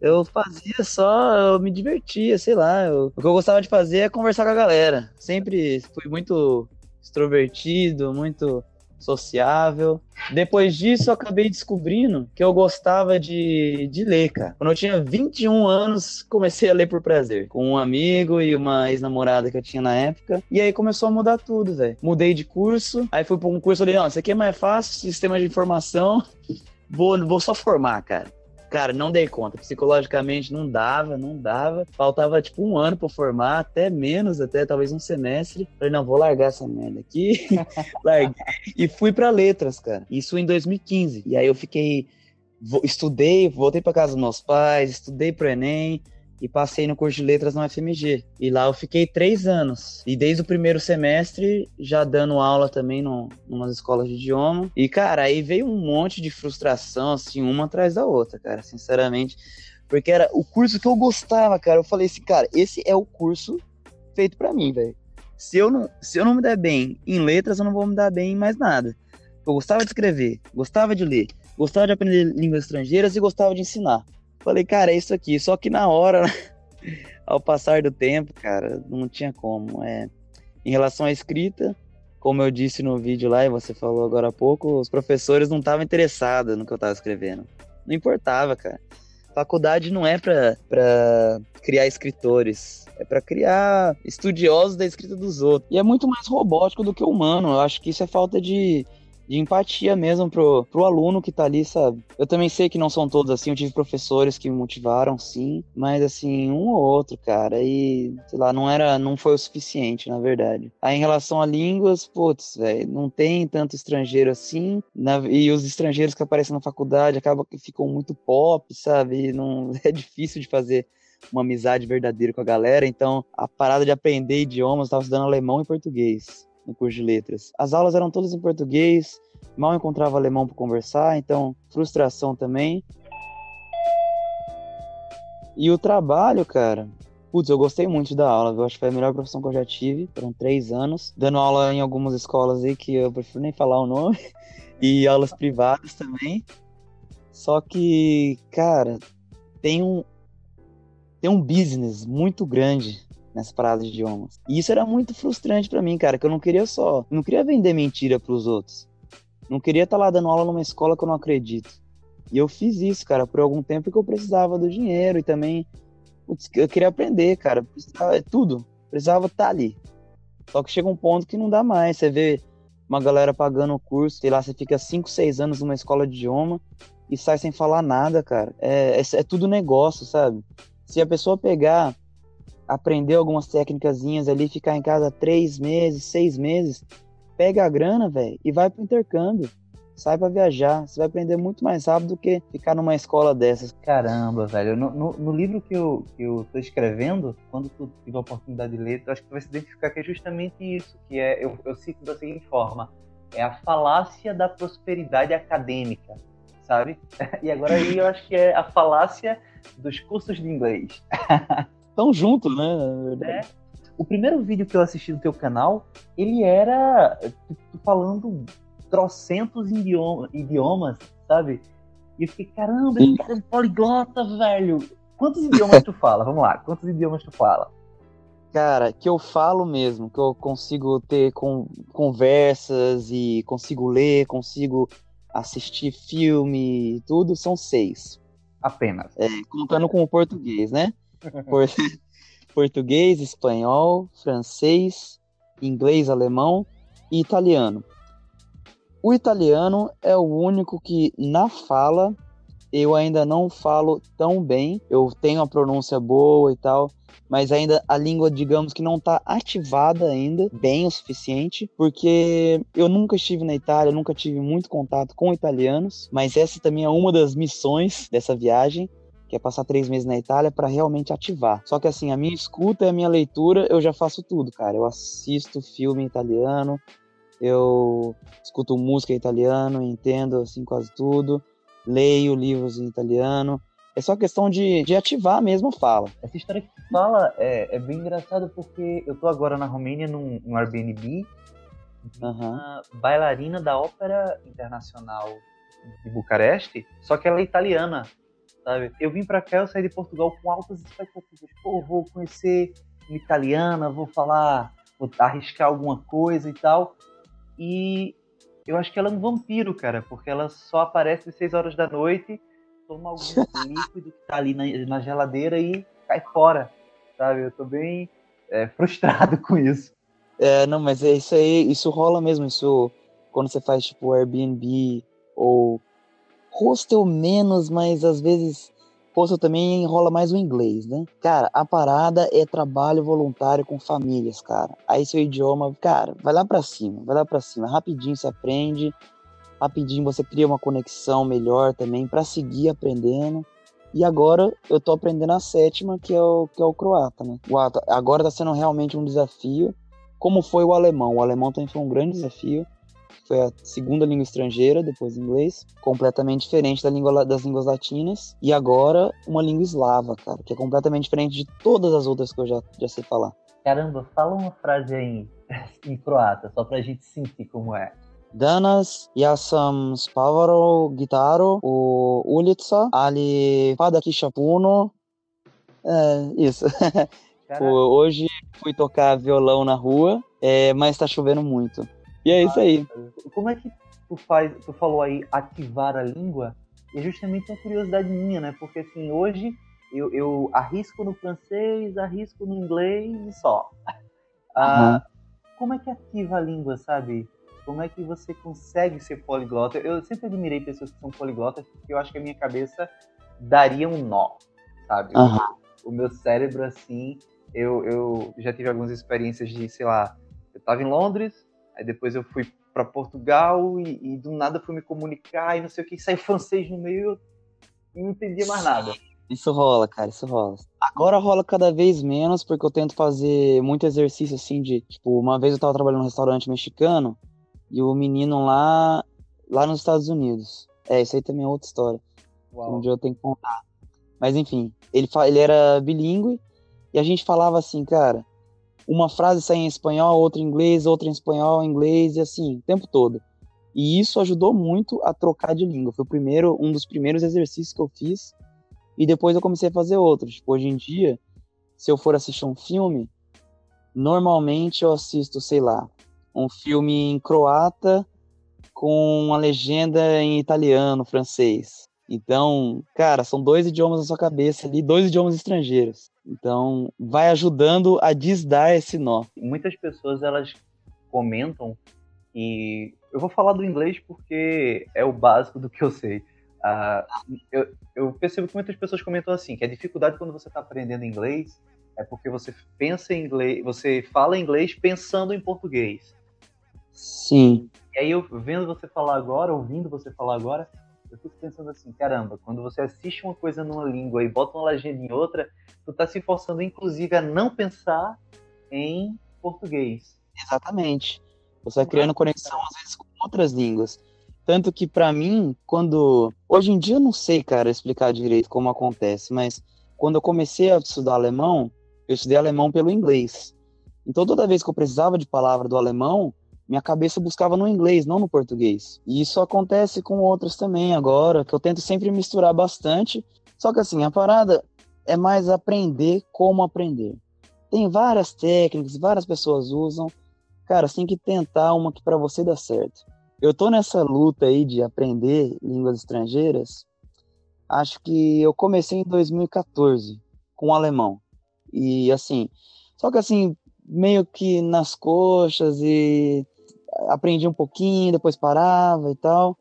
eu fazia só, eu me divertia, sei lá. Eu, o que eu gostava de fazer é conversar com a galera. Sempre fui muito extrovertido, muito sociável. Depois disso, eu acabei descobrindo que eu gostava de, de ler, cara. Quando eu tinha 21 anos, comecei a ler por prazer. Com um amigo e uma ex-namorada que eu tinha na época. E aí começou a mudar tudo, velho. Mudei de curso, aí fui para um curso ali, não, isso aqui é mais fácil, sistema de informação. Vou, vou só formar, cara. Cara, não dei conta. Psicologicamente não dava, não dava. Faltava tipo um ano para formar, até menos, até talvez um semestre. Falei, não, vou largar essa merda aqui. <laughs> Larguei. E fui para letras, cara. Isso em 2015. E aí eu fiquei. Estudei, voltei para casa dos meus pais, estudei pro Enem e passei no curso de letras no FMG. E lá eu fiquei três anos. E desde o primeiro semestre, já dando aula também no, umas escolas de idioma. E, cara, aí veio um monte de frustração, assim, uma atrás da outra, cara, sinceramente. Porque era o curso que eu gostava, cara. Eu falei assim, cara, esse é o curso feito para mim, velho. Se eu, não, se eu não me der bem em letras, eu não vou me dar bem em mais nada. Eu gostava de escrever, gostava de ler, gostava de aprender línguas estrangeiras e gostava de ensinar. Falei, cara, é isso aqui. Só que na hora, <laughs> ao passar do tempo, cara, não tinha como. É, em relação à escrita, como eu disse no vídeo lá e você falou agora há pouco, os professores não estavam interessados no que eu estava escrevendo. Não importava, cara. Faculdade não é pra criar escritores, é para criar estudiosos da escrita dos outros. E é muito mais robótico do que humano. Eu acho que isso é falta de, de empatia mesmo pro, pro aluno que tá ali, sabe? Eu também sei que não são todos assim, eu tive professores que me motivaram, sim, mas assim, um ou outro, cara, e sei lá, não era, não foi o suficiente, na verdade. Aí em relação a línguas, putz, velho, não tem tanto estrangeiro assim, na, e os estrangeiros que aparecem na faculdade acabam que ficam muito pop, sabe? E não <laughs> é difícil de fazer uma amizade verdadeira com a galera, então a parada de aprender idiomas, eu tava estudando alemão e português no curso de letras. As aulas eram todas em português, mal encontrava alemão para conversar, então frustração também. E o trabalho, cara, Putz, eu gostei muito da aula, eu acho que foi a melhor profissão que eu já tive. Foram três anos, dando aula em algumas escolas aí que eu prefiro nem falar o nome, <laughs> e aulas privadas também. Só que, cara, tem um, tem um business muito grande nessa parada de idiomas. E isso era muito frustrante para mim, cara, que eu não queria só, não queria vender mentira para os outros. Não queria estar tá lá dando aula numa escola que eu não acredito. E eu fiz isso, cara, por algum tempo porque eu precisava do dinheiro e também putz, eu queria aprender, cara, precisava, é tudo, precisava estar tá ali. Só que chega um ponto que não dá mais, você vê uma galera pagando o curso, sei lá, você fica 5, 6 anos numa escola de idioma e sai sem falar nada, cara. É, é, é tudo negócio, sabe? Se a pessoa pegar aprender algumas técnicas ali, ficar em casa três meses, seis meses, pega a grana, velho, e vai pro intercâmbio. Sai pra viajar. Você vai aprender muito mais rápido do que ficar numa escola dessas. Caramba, velho. No, no, no livro que eu, que eu tô escrevendo, quando tu tiver a oportunidade de ler, tu acho que tu vai se identificar que é justamente isso. Que é, eu, eu cito da seguinte forma. É a falácia da prosperidade acadêmica, sabe? <laughs> E agora aí eu acho que é a falácia dos cursos de inglês. <laughs> tão juntos, né? É. O primeiro vídeo que eu assisti no teu canal, ele era tu, falando trocentos idioma, idiomas, sabe? E eu fiquei, caramba, esse cara é poliglota, velho. Quantos idiomas tu fala? Vamos lá, quantos idiomas tu fala? Cara, que eu falo mesmo, que eu consigo ter com, conversas e consigo ler, consigo assistir filme e tudo, são seis. Apenas. É, contando com o português, né? <laughs> português, espanhol, francês, inglês, alemão e italiano. O italiano é o único que na fala eu ainda não falo tão bem. Eu tenho a pronúncia boa e tal, mas ainda a língua, digamos que não está ativada ainda bem o suficiente, porque eu nunca estive na Itália, nunca tive muito contato com italianos, mas essa também é uma das missões dessa viagem que é passar três meses na Itália para realmente ativar. Só que assim, a minha escuta e a minha leitura, eu já faço tudo, cara. Eu assisto filme italiano, eu escuto música italiano, entendo assim quase tudo, leio livros em italiano. É só questão de, de ativar mesmo a fala. Essa história que tu fala é, é bem engraçada porque eu tô agora na Romênia num, num Airbnb, uhum. bailarina da Ópera Internacional de Bucareste, só que ela é italiana sabe? Eu vim para cá, eu saí de Portugal com altas expectativas. Pô, vou conhecer uma italiana, vou falar, vou arriscar alguma coisa e tal. E eu acho que ela é um vampiro, cara, porque ela só aparece às 6 horas da noite, toma algum <laughs> líquido que tá ali na, na, geladeira e cai fora, sabe? Eu tô bem é, frustrado <laughs> com isso. É, não, mas é isso aí, isso rola mesmo, isso quando você faz tipo Airbnb ou hostel menos, mas às vezes hostel também enrola mais o inglês, né? Cara, a parada é trabalho voluntário com famílias, cara. Aí seu idioma, cara, vai lá para cima, vai lá para cima, rapidinho você aprende, rapidinho você cria uma conexão melhor também para seguir aprendendo. E agora eu tô aprendendo a sétima, que é o, que é o croata, né? O, agora tá sendo realmente um desafio, como foi o alemão. O alemão também foi um grande desafio foi a segunda língua estrangeira, depois inglês, completamente diferente da língua, das línguas latinas, e agora uma língua eslava, cara, que é completamente diferente de todas as outras que eu já, já sei falar. Caramba, fala uma frase aí <laughs> em croata, só pra gente sentir como é. Danas ja sam spavaro gitaru u ulica, ali pada kiša puno. É, isso. <laughs> Hoje fui tocar violão na rua, é, mas tá chovendo muito. E é isso aí. Como é que tu faz, tu falou aí ativar a língua? é justamente uma curiosidade minha, né? Porque assim, hoje eu, eu arrisco no francês, arrisco no inglês e só. Ah, uhum. Como é que ativa a língua, sabe? Como é que você consegue ser poliglota? Eu sempre admirei pessoas que são poliglotas porque eu acho que a minha cabeça daria um nó, sabe? Uhum. O meu cérebro, assim, eu, eu já tive algumas experiências de, sei lá, eu estava em Londres, aí depois eu fui para Portugal e, e, do nada fui me comunicar e não sei o que, saiu francês no meio e não entendia mais nada. Isso rola, cara, isso rola. Agora rola cada vez menos, porque eu tento fazer muito exercício assim de, tipo, uma vez eu tava trabalhando num restaurante mexicano e o menino lá, lá nos Estados Unidos. É, isso aí também é outra história. Uau. Um dia eu tenho que contar. Mas enfim, ele, ele era bilíngue e a gente falava assim, cara, uma frase sai em espanhol, outra em inglês, outra em espanhol, inglês e assim, o tempo todo. E isso ajudou muito a trocar de língua. Foi o primeiro, um dos primeiros exercícios que eu fiz e depois eu comecei a fazer outros. Tipo, hoje em dia, se eu for assistir um filme, normalmente eu assisto, sei lá, um filme em croata com uma legenda em italiano, francês. Então, cara, são dois idiomas na sua cabeça ali, dois idiomas estrangeiros. Então, vai ajudando a desdar esse nó. Muitas pessoas elas comentam e eu vou falar do inglês porque é o básico do que eu sei. Uh, eu, eu, percebo que muitas pessoas comentam assim, que a dificuldade quando você está aprendendo inglês é porque você pensa em inglês, você fala inglês pensando em português. Sim. E aí eu vendo você falar agora, ouvindo você falar agora, eu fico pensando assim, caramba, quando você assiste uma coisa numa língua e bota uma legenda em outra, tu tá se forçando inclusive a não pensar em português. Exatamente. Você está criando conexão às vezes com outras línguas. Tanto que para mim, quando. Hoje em dia eu não sei, cara, explicar direito como acontece, mas quando eu comecei a estudar alemão, eu estudei alemão pelo inglês. Então toda vez que eu precisava de palavra do alemão, minha cabeça buscava no inglês, não no português. E isso acontece com outras também agora, que eu tento sempre misturar bastante. Só que assim, a parada é mais aprender como aprender. Tem várias técnicas, várias pessoas usam. Cara, você tem que tentar uma que para você dá certo eu tô nessa luta aí de aprender línguas estrangeiras. Acho que eu comecei em 2014 com o alemão. E assim, só que assim, meio que nas coxas e aprendi um pouquinho, depois parava e tal.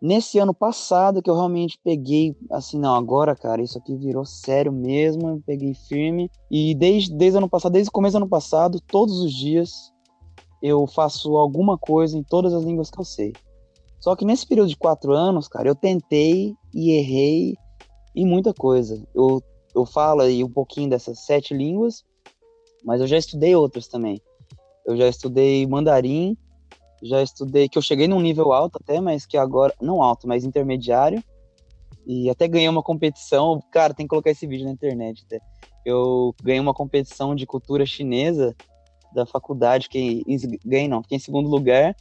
Nesse ano passado que eu realmente peguei, assim, não, agora, cara, isso aqui virou sério mesmo, peguei firme. E desde, desde ano passado, desde o começo do ano passado, todos os dias eu faço alguma coisa em todas as línguas que eu sei. Só que nesse período de quatro anos, cara, eu tentei e errei em muita coisa. Eu, eu falo aí um pouquinho dessas sete línguas, mas eu já estudei outras também. Eu já estudei mandarim, já estudei, que eu cheguei num nível alto até, mas que agora, não alto, mas intermediário. E até ganhei uma competição, cara, tem que colocar esse vídeo na internet até. Eu ganhei uma competição de cultura chinesa da faculdade, que ganhei não, fiquei em segundo lugar,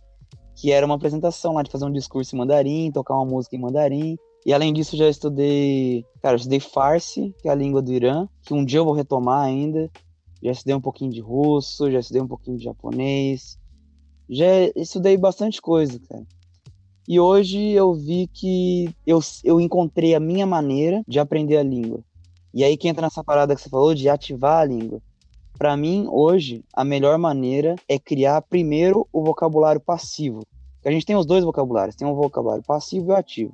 que era uma apresentação lá de fazer um discurso em mandarim, tocar uma música em mandarim. E além disso, já estudei, cara, estudei Farsi, que é a língua do Irã, que um dia eu vou retomar ainda. Já estudei um pouquinho de russo, já estudei um pouquinho de japonês. Já estudei bastante coisa, cara. E hoje eu vi que eu, eu encontrei a minha maneira de aprender a língua. E aí que entra nessa parada que você falou de ativar a língua. Para mim, hoje, a melhor maneira é criar primeiro o vocabulário passivo. A gente tem os dois vocabulários, tem o vocabulário passivo e o ativo.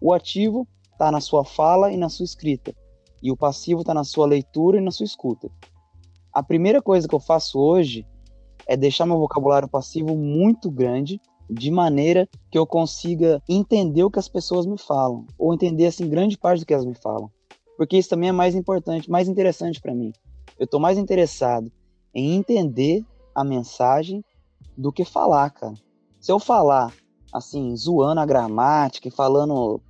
O ativo está na sua fala e na sua escrita, e o passivo está na sua leitura e na sua escuta. A primeira coisa que eu faço hoje é deixar meu vocabulário passivo muito grande, de maneira que eu consiga entender o que as pessoas me falam, ou entender assim grande parte do que elas me falam. Porque isso também é mais importante, mais interessante para mim. Eu tô mais interessado em entender a mensagem do que falar, cara. Se eu falar assim, zoando a gramática e falando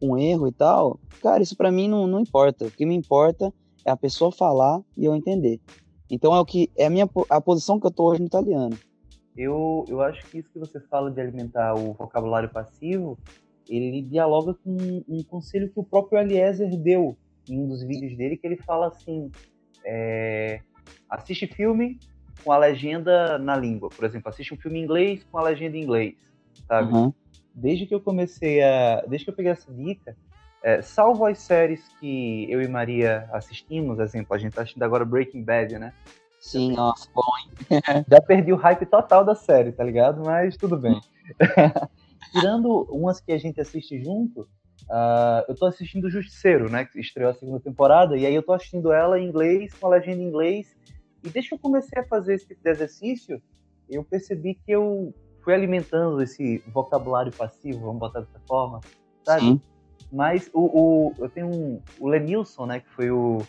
com erro e tal, cara, isso para mim não, não importa. O que me importa é a pessoa falar e eu entender. Então é o que é a minha a posição que eu tô hoje no italiano. Eu, eu acho que isso que você fala de alimentar o vocabulário passivo, ele dialoga com um conselho que o próprio Eliezer deu em um dos vídeos dele, que ele fala assim: é, assiste filme com a legenda na língua. Por exemplo, assiste um filme em inglês com a legenda em inglês, sabe? Uhum. desde que eu comecei a. Desde que eu peguei essa dica, é, salvo as séries que eu e Maria assistimos, exemplo, a gente tá assistindo agora Breaking Bad, né? Sim, nossa, bom, hein? <laughs> Já perdi o hype total da série, tá ligado? Mas tudo bem. <laughs> Tirando umas que a gente assiste junto, uh, eu tô assistindo o Justiceiro, né? Que estreou a segunda temporada, e aí eu tô assistindo ela em inglês, com a legenda em inglês. E desde que eu comecei a fazer esse tipo de exercício, eu percebi que eu fui alimentando esse vocabulário passivo, vamos botar dessa forma, sabe? Sim. Mas o, o, eu tenho um, o Lenilson, né, que foi o,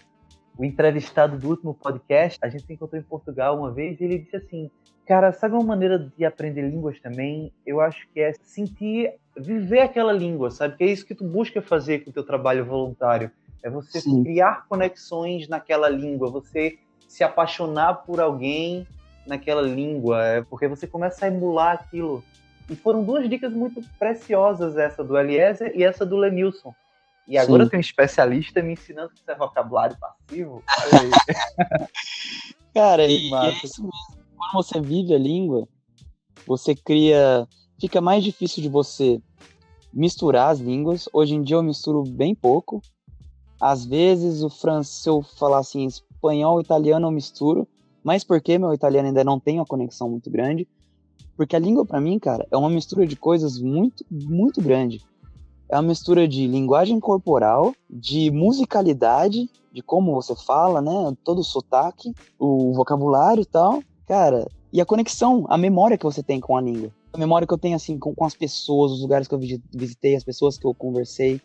o entrevistado do último podcast, a gente se encontrou em Portugal uma vez e ele disse assim: Cara, sabe uma maneira de aprender línguas também? Eu acho que é sentir, viver aquela língua, sabe? Que é isso que tu busca fazer com o teu trabalho voluntário. É você Sim. criar conexões naquela língua, você se apaixonar por alguém naquela língua, é porque você começa a emular aquilo. E foram duas dicas muito preciosas, essa do Eliezer e essa do Lenilson. E agora Sim. tem um especialista me ensinando que isso é vocabulário passivo. <laughs> Cara, e, é isso mesmo. Quando você vive a língua, você cria. Fica mais difícil de você misturar as línguas. Hoje em dia eu misturo bem pouco. Às vezes o francês, se eu falar assim, espanhol, italiano eu misturo. Mas porque meu italiano ainda não tem uma conexão muito grande. Porque a língua, para mim, cara, é uma mistura de coisas muito, muito grande. É uma mistura de linguagem corporal, de musicalidade, de como você fala, né? Todo o sotaque, o vocabulário e tal. Cara, e a conexão, a memória que você tem com a língua. A memória que eu tenho, assim, com, com as pessoas, os lugares que eu visitei, as pessoas que eu conversei.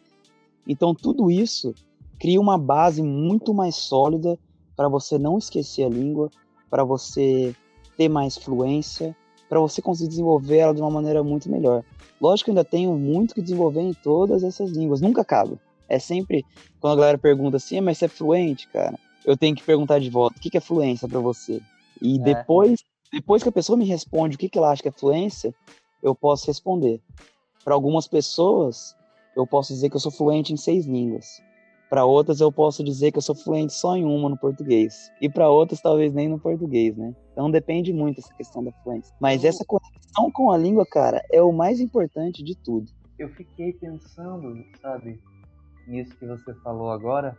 Então, tudo isso cria uma base muito mais sólida para você não esquecer a língua, para você ter mais fluência, para você conseguir desenvolver ela de uma maneira muito melhor. Lógico que ainda tenho muito que desenvolver em todas essas línguas, nunca acaba. É sempre quando a galera pergunta assim, ah, mas você é fluente, cara? Eu tenho que perguntar de volta, o que é fluência para você? E é. depois, depois que a pessoa me responde o que ela acha que é fluência, eu posso responder. Para algumas pessoas, eu posso dizer que eu sou fluente em seis línguas. Para outras eu posso dizer que eu sou fluente só em uma no português. E para outras talvez nem no português, né? Então depende muito essa questão da fluência. Mas essa conexão com a língua, cara, é o mais importante de tudo. Eu fiquei pensando, sabe, nisso que você falou agora.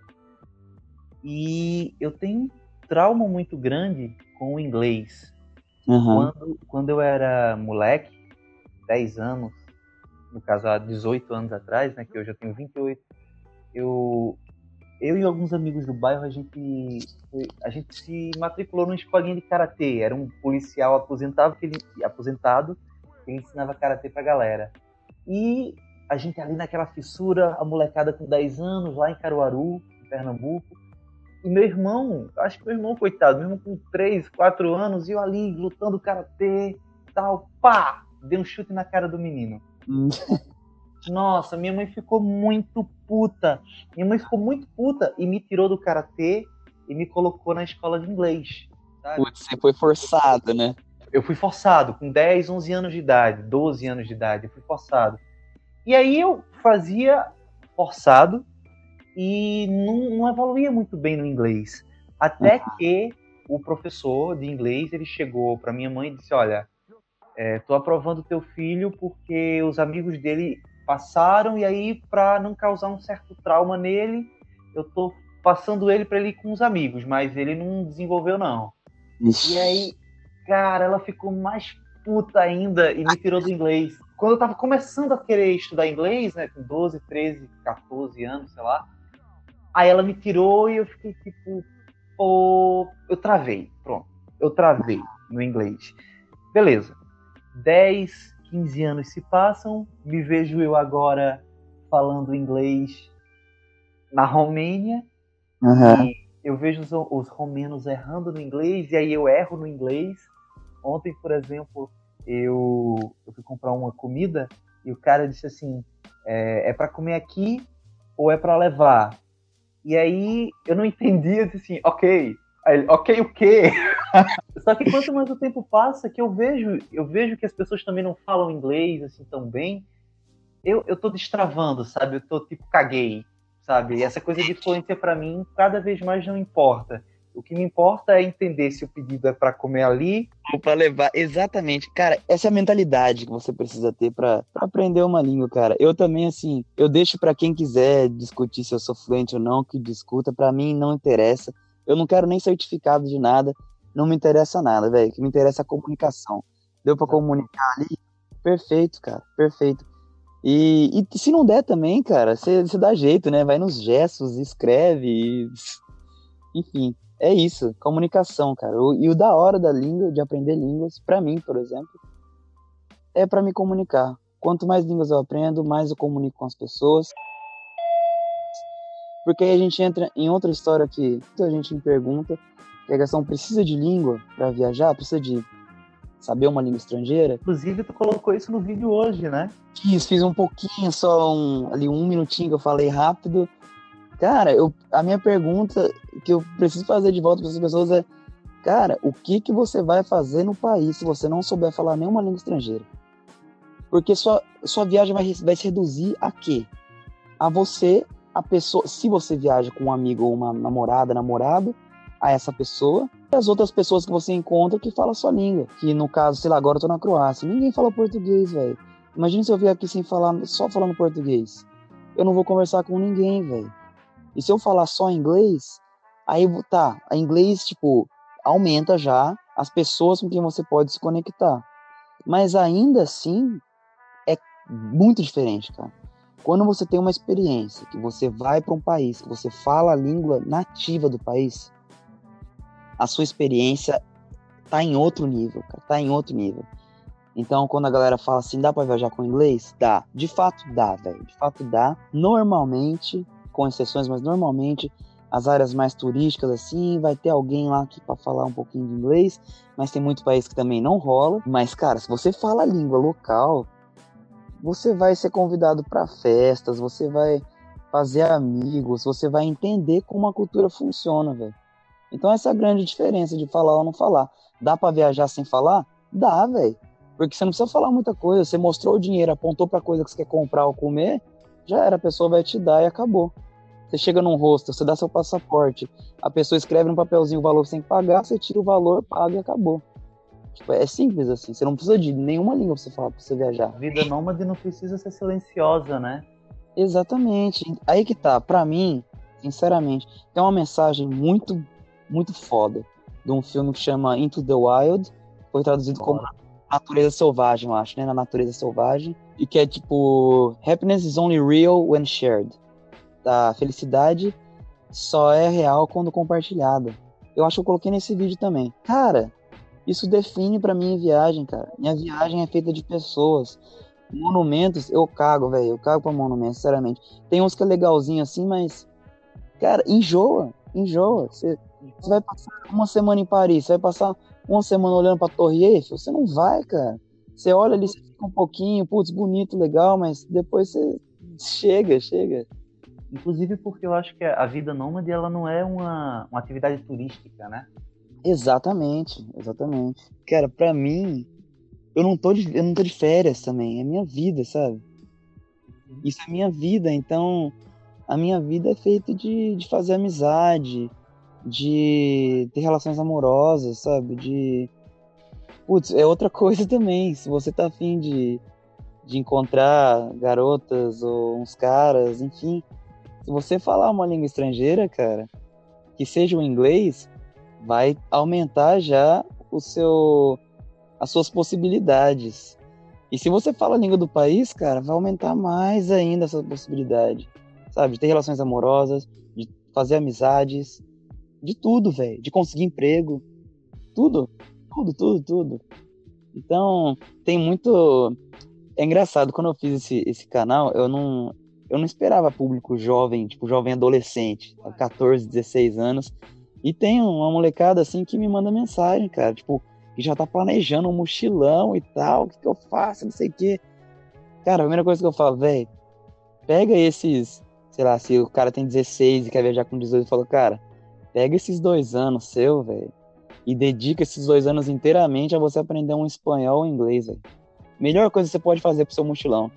E eu tenho um trauma muito grande com o inglês. Uhum. Quando, quando eu era moleque, 10 anos, no caso há 18 anos atrás, né, que eu já tenho 28, eu eu e alguns amigos do bairro, a gente, a gente se matriculou numa escolinha de karatê. Era um policial aposentado que ele, aposentado que ele ensinava karatê pra galera. E a gente ali naquela fissura, a molecada com 10 anos, lá em Caruaru, em Pernambuco. E meu irmão, acho que meu irmão, coitado, mesmo com 3, 4 anos, eu ali lutando karatê, tal, pá! Dei um chute na cara do menino. <laughs> Nossa, minha mãe ficou muito puta. Minha mãe ficou muito puta e me tirou do karatê e me colocou na escola de inglês. Sabe? Putz, você foi forçado, né? Eu fui forçado, com 10, 11 anos de idade, 12 anos de idade, eu fui forçado. E aí eu fazia forçado e não, não evoluía muito bem no inglês. Até uhum. que o professor de inglês ele chegou para minha mãe e disse: Olha, é, tô aprovando teu filho porque os amigos dele passaram e aí para não causar um certo trauma nele, eu tô passando ele para ele ir com os amigos, mas ele não desenvolveu não. Ixi. E aí, cara, ela ficou mais puta ainda e me tirou do inglês. Quando eu tava começando a querer estudar inglês, né, com 12, 13, 14 anos, sei lá, aí ela me tirou e eu fiquei tipo, pô, eu travei, pronto. Eu travei no inglês. Beleza. 10, 15 anos se passam, me vejo eu agora falando inglês na Romênia, uhum. e eu vejo os, os romenos errando no inglês, e aí eu erro no inglês. Ontem, por exemplo, eu, eu fui comprar uma comida e o cara disse assim: é, é para comer aqui ou é para levar? E aí eu não <laughs> entendi, eu disse assim: ok, Aí ele, ok, o quê? <laughs> Só que quanto mais o tempo passa, que eu vejo, eu vejo que as pessoas também não falam inglês assim tão bem, eu, eu tô destravando, sabe? Eu tô tipo, caguei, sabe? E essa coisa de fluência para mim cada vez mais não importa. O que me importa é entender se o pedido é para comer ali ou para levar. Exatamente. Cara, essa é a mentalidade que você precisa ter para aprender uma língua, cara. Eu também, assim, eu deixo para quem quiser discutir se eu sou fluente ou não, que discuta. Para mim, não interessa. Eu não quero nem certificado de nada. Não me interessa nada, velho. O que me interessa é a comunicação. Deu para comunicar ali? Perfeito, cara. Perfeito. E, e se não der também, cara, você dá jeito, né? Vai nos gestos, escreve. E... <laughs> Enfim, é isso. Comunicação, cara. O, e o da hora da língua, de aprender línguas, para mim, por exemplo, é para me comunicar. Quanto mais línguas eu aprendo, mais eu comunico com as pessoas. Porque aí a gente entra em outra história que muita gente me pergunta, a precisa de língua para viajar, precisa de saber uma língua estrangeira. Inclusive, tu colocou isso no vídeo hoje, né? Fiz, fiz um pouquinho, só um, ali um minutinho que eu falei rápido. Cara, eu, a minha pergunta que eu preciso fazer de volta para as pessoas é, cara, o que que você vai fazer no país se você não souber falar nenhuma língua estrangeira? Porque sua, sua viagem vai, vai se reduzir a quê? A você, a pessoa, se você viaja com um amigo ou uma namorada, namorado, a essa pessoa e as outras pessoas que você encontra que falam a sua língua. Que no caso, sei lá, agora eu tô na Croácia. Ninguém fala português, velho. Imagina se eu vier aqui sem falar, só falando português. Eu não vou conversar com ninguém, velho. E se eu falar só inglês, aí tá, a inglês, tipo, aumenta já as pessoas com quem você pode se conectar. Mas ainda assim, é muito diferente, cara. Quando você tem uma experiência que você vai para um país, que você fala a língua nativa do país, a sua experiência tá em outro nível, cara, tá em outro nível. Então, quando a galera fala assim, dá para viajar com inglês? Dá. De fato, dá, velho. De fato, dá. Normalmente, com exceções, mas normalmente, as áreas mais turísticas, assim, vai ter alguém lá aqui para falar um pouquinho de inglês, mas tem muito país que também não rola. Mas, cara, se você fala a língua local, você vai ser convidado para festas, você vai fazer amigos, você vai entender como a cultura funciona, velho. Então essa é a grande diferença de falar ou não falar. Dá para viajar sem falar? Dá, velho. Porque você não precisa falar muita coisa. Você mostrou o dinheiro, apontou para coisa que você quer comprar ou comer, já era, a pessoa vai te dar e acabou. Você chega num rosto, você dá seu passaporte, a pessoa escreve no papelzinho o valor que você tem que pagar, você tira o valor, paga e acabou. Tipo, é simples assim. Você não precisa de nenhuma língua pra você falar pra você viajar. A vida nômade não precisa ser silenciosa, né? Exatamente. Aí que tá. Pra mim, sinceramente, tem uma mensagem muito muito foda de um filme que chama Into the Wild, foi traduzido como Natureza Selvagem, eu acho, né? Na Natureza Selvagem. E que é tipo Happiness is only real when shared. A felicidade só é real quando compartilhada. Eu acho que eu coloquei nesse vídeo também. Cara, isso define para mim a viagem, cara. Minha viagem é feita de pessoas. Monumentos, eu cago, velho. Eu cago pra monumentos, sinceramente. Tem uns que é legalzinho assim, mas. Cara, enjoa. Enjoa. Você você vai passar uma semana em Paris, você vai passar uma semana olhando pra Torre Eiffel? Você não vai, cara. Você olha ali, você fica um pouquinho, putz, bonito, legal, mas depois você chega, chega. Inclusive porque eu acho que a vida nômade ela não é uma, uma atividade turística, né? Exatamente, exatamente. Cara, pra mim, eu não tô de, eu não tô de férias também, é minha vida, sabe? Isso é minha vida, então a minha vida é feita de, de fazer amizade, de ter relações amorosas, sabe? De. Putz, é outra <laughs> coisa também. Se você tá afim de, de encontrar garotas ou uns caras, enfim. Se você falar uma língua estrangeira, cara, que seja o inglês, vai aumentar já o seu as suas possibilidades. E se você fala a língua do país, cara, vai aumentar mais ainda essa possibilidade, sabe? De ter relações amorosas, de fazer amizades, de tudo, velho. De conseguir emprego. Tudo. Tudo, tudo, tudo. Então, tem muito. É engraçado, quando eu fiz esse, esse canal, eu não. Eu não esperava público jovem, tipo, jovem adolescente, 14, 16 anos. E tem uma molecada assim que me manda mensagem, cara, tipo, que já tá planejando um mochilão e tal, o que, que eu faço, não sei o quê. Cara, a primeira coisa que eu falo, velho, pega esses, sei lá, se o cara tem 16 e quer viajar com 18, eu falo, cara, Pega esses dois anos seu, velho, e dedica esses dois anos inteiramente a você aprender um espanhol ou inglês, velho. Melhor coisa que você pode fazer pro seu mochilão.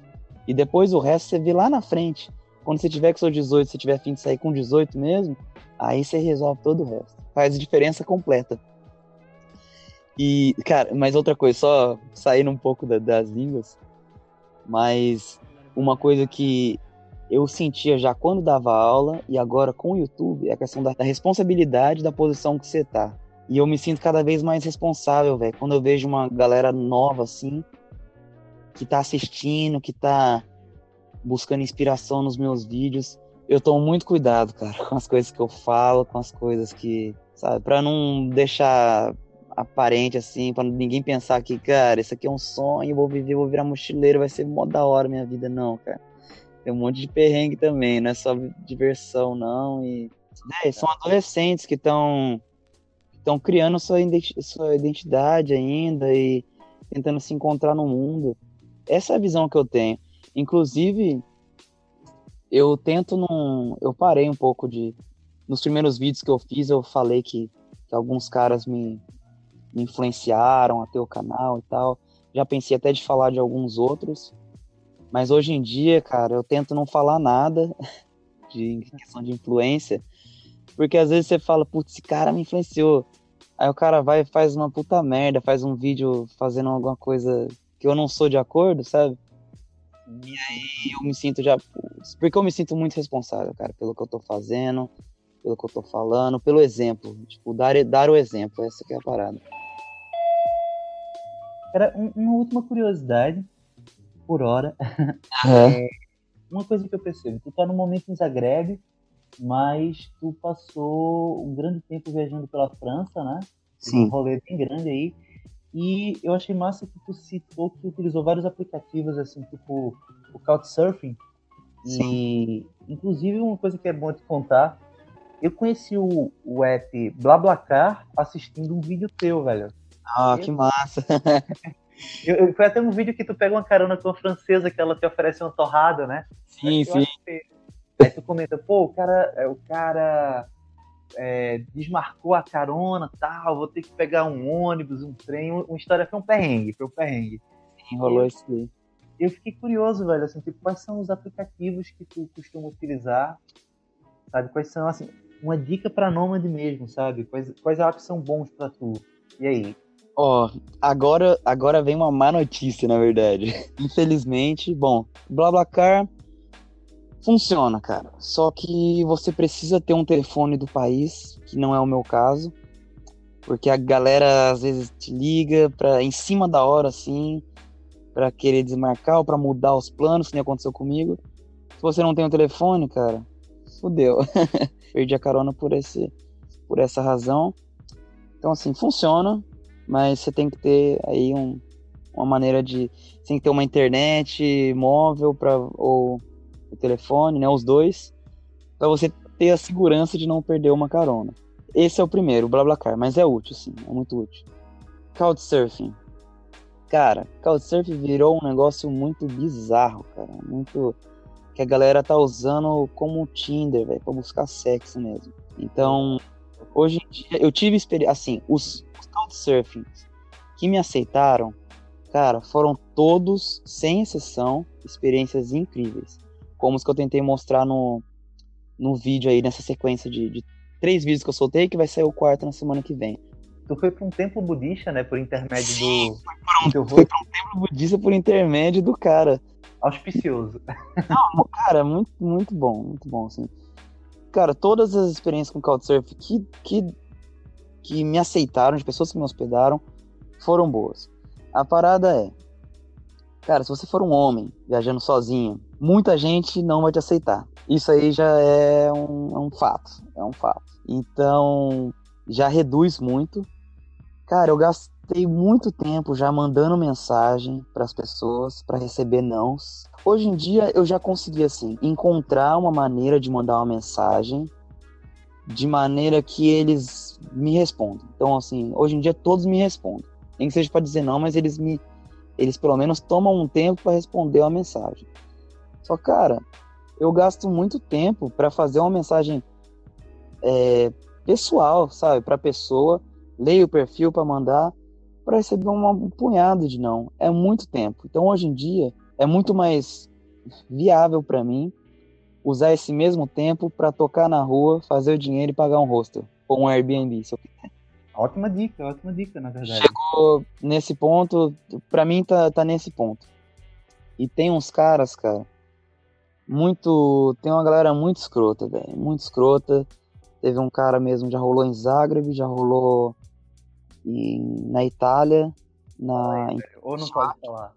E depois o resto você vê lá na frente. Quando você tiver com seus 18, se tiver fim de sair com 18 mesmo, aí você resolve todo o resto. faz diferença completa. E, cara, mas outra coisa, só saindo um pouco da, das línguas, mas uma coisa que eu sentia já quando dava aula e agora com o YouTube é a questão da, da responsabilidade da posição que você tá. E eu me sinto cada vez mais responsável, velho. Quando eu vejo uma galera nova assim, que tá assistindo, que tá buscando inspiração nos meus vídeos, eu tomo muito cuidado, cara, <laughs> com as coisas que eu falo, com as coisas que, sabe, para não deixar aparente assim, para ninguém pensar que, cara, isso aqui é um sonho, vou viver, vou virar mochileiro, vai ser mó da hora minha vida, não, cara. Tem um monte de perrengue também, não é só diversão, não. E é, são adolescentes que estão estão criando sua, sua identidade ainda e tentando se encontrar no mundo. Essa é a visão que eu tenho. Inclusive, eu tento não. Eu parei um pouco de. Nos primeiros vídeos que eu fiz, eu falei que, que alguns caras me, me influenciaram a ter o canal e tal. Já pensei até de falar de alguns outros. Mas hoje em dia, cara, eu tento não falar nada <laughs> de questão de influência. Porque às vezes você fala, putz, esse cara me influenciou. Aí o cara vai e faz uma puta merda, faz um vídeo fazendo alguma coisa que eu não sou de acordo, sabe? E aí eu me sinto já. Porque eu me sinto muito responsável, cara, pelo que eu tô fazendo, pelo que eu tô falando, pelo exemplo. Tipo, dar, dar o exemplo, essa que é a parada. Era uma última curiosidade por hora. É. <laughs> é, uma coisa que eu percebo, tu tá no momento em Zagreb, mas tu passou um grande tempo viajando pela França, né? Sim. Um rolê bem grande aí. E eu achei massa que tu citou que utilizou vários aplicativos, assim, tipo o Couchsurfing. Sim. E, inclusive, uma coisa que é bom te contar, eu conheci o, o app BlaBlaCar assistindo um vídeo teu, velho. Ah, eu... que massa! <laughs> Eu, eu, foi até um vídeo que tu pega uma carona com uma francesa que ela te oferece uma torrada, né? Sim, sim. Aí tu comenta, pô, o cara, é, o cara é, desmarcou a carona, tal, vou ter que pegar um ônibus, um trem, uma história foi um perrengue, foi um perrengue. Sim, rolou isso aí. Eu fiquei curioso, velho, assim, tipo, quais são os aplicativos que tu costuma utilizar, sabe? Quais são, assim, uma dica para nômade mesmo, sabe? Quais, quais apps são bons para tu? E aí? Ó, oh, agora, agora vem uma má notícia, na verdade. <laughs> Infelizmente, bom, BlaBlaCar funciona, cara. Só que você precisa ter um telefone do país, que não é o meu caso. Porque a galera às vezes te liga pra, em cima da hora, assim, para querer desmarcar ou pra mudar os planos, que nem aconteceu comigo. Se você não tem um telefone, cara, fudeu. <laughs> Perdi a carona por, esse, por essa razão. Então, assim, funciona mas você tem que ter aí um, uma maneira de. Você tem que ter uma internet móvel para ou o telefone, né? Os dois, para você ter a segurança de não perder uma carona. Esse é o primeiro, o BlaBlaCar, mas é útil, sim, é muito útil. Couchsurfing. Cara, Couchsurfing virou um negócio muito bizarro, cara. Muito. Que a galera tá usando como Tinder, velho, pra buscar sexo mesmo. Então, hoje em dia, eu tive experiência. Assim, os, Couchsurfing que me aceitaram, cara, foram todos, sem exceção, experiências incríveis. Como os que eu tentei mostrar no, no vídeo aí, nessa sequência de, de três vídeos que eu soltei, que vai sair o quarto na semana que vem. Tu foi para um templo budista, né? Por intermédio Sim, do. Foi, um, foi pra um templo budista por intermédio do cara. Auspicioso. <laughs> Não, cara, muito, muito bom, muito bom, assim. Cara, todas as experiências com Couchsurfing que, que que me aceitaram, de pessoas que me hospedaram, foram boas. A parada é, cara, se você for um homem viajando sozinho, muita gente não vai te aceitar. Isso aí já é um, é um fato, é um fato. Então, já reduz muito. Cara, eu gastei muito tempo já mandando mensagem para as pessoas para receber nãos. Hoje em dia eu já consegui assim encontrar uma maneira de mandar uma mensagem de maneira que eles me respondam. Então, assim, hoje em dia todos me respondem. Nem que seja para dizer não, mas eles me. Eles pelo menos tomam um tempo para responder uma mensagem. Só, cara, eu gasto muito tempo para fazer uma mensagem é, pessoal, sabe? Para pessoa, leio o perfil para mandar, para receber um punhado de não. É muito tempo. Então, hoje em dia, é muito mais viável para mim usar esse mesmo tempo para tocar na rua, fazer o dinheiro e pagar um hostel. Ou um Airbnb, se eu quiser. Ótima dica, ótima dica, na verdade. Chegou nesse ponto, pra mim tá, tá nesse ponto. E tem uns caras, cara, muito. Tem uma galera muito escrota, velho. Muito escrota. Teve um cara mesmo, já rolou em Zagreb, já rolou em, na Itália. Na, em... Ou não pode falar?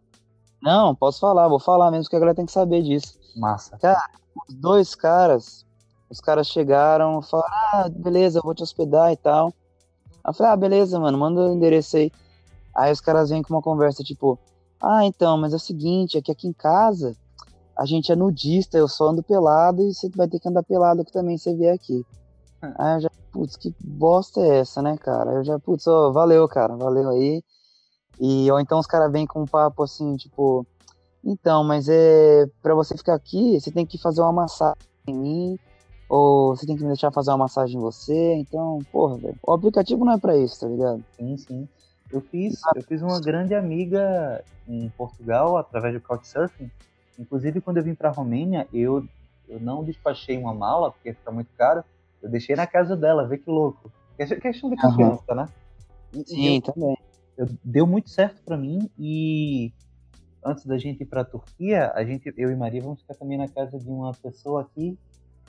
Não, posso falar, vou falar mesmo que a galera tem que saber disso. Massa. Cara, os dois caras, os caras chegaram, falaram, ah, beleza, eu vou te hospedar e tal. Aí eu falei, ah, beleza, mano, manda o endereço aí. Aí os caras vêm com uma conversa tipo, ah, então, mas é o seguinte, é que aqui em casa a gente é nudista, eu só ando pelado e você vai ter que andar pelado aqui também se você vier aqui. Hum. Aí eu já, putz, que bosta é essa, né, cara? Eu já, putz, ó, valeu, cara, valeu aí. E ou então os caras vêm com um papo assim, tipo, então, mas é para você ficar aqui, você tem que fazer uma massagem em mim, ou você tem que me deixar fazer uma massagem em você. Então, porra, velho, o aplicativo não é para isso, tá ligado? Sim, sim. Eu fiz, eu fiz uma grande amiga em Portugal através do Couchsurfing. Inclusive, quando eu vim para a Romênia, eu, eu não despachei uma mala, porque fica muito caro. Eu deixei na casa dela, vê que louco. É questão de confiança, uhum. né? E, Sim, eu, também. Eu, deu muito certo para mim e antes da gente ir para a Turquia, a gente, eu e Maria vamos ficar também na casa de uma pessoa aqui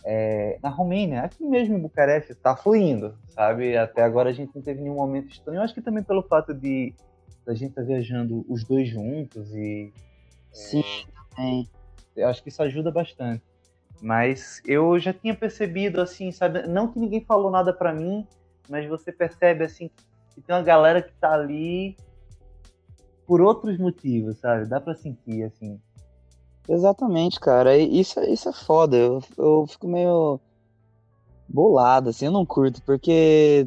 é, na Romênia, aqui mesmo em Bucareste, está fluindo, sabe? Até agora a gente não teve nenhum momento estranho. Eu acho que também pelo fato de a gente estar tá viajando os dois juntos e sim, é, eu acho que isso ajuda bastante. Mas eu já tinha percebido assim, sabe? Não que ninguém falou nada para mim, mas você percebe assim que tem uma galera que tá ali por outros motivos, sabe? Dá para sentir assim. Exatamente, cara. Isso, isso é foda. Eu, eu fico meio bolado, assim, eu não curto, porque,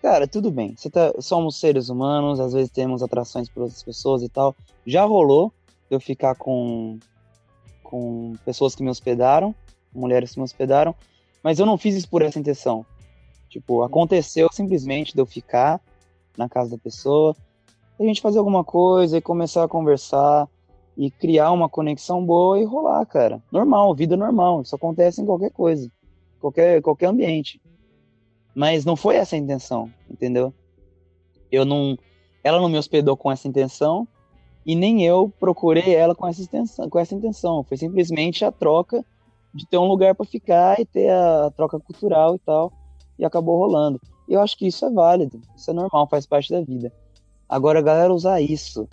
cara, tudo bem. Você tá, somos seres humanos, às vezes temos atrações por outras pessoas e tal. Já rolou eu ficar com, com pessoas que me hospedaram, mulheres que me hospedaram, mas eu não fiz isso por essa intenção. Tipo, aconteceu simplesmente de eu ficar na casa da pessoa, a gente fazer alguma coisa e começar a conversar e criar uma conexão boa e rolar, cara. Normal, vida normal. Isso acontece em qualquer coisa, qualquer, qualquer ambiente. Mas não foi essa a intenção, entendeu? Eu não, ela não me hospedou com essa intenção e nem eu procurei ela com essa intenção. Com essa intenção. Foi simplesmente a troca de ter um lugar para ficar e ter a troca cultural e tal, e acabou rolando. E eu acho que isso é válido, isso é normal, faz parte da vida. Agora a galera usar isso,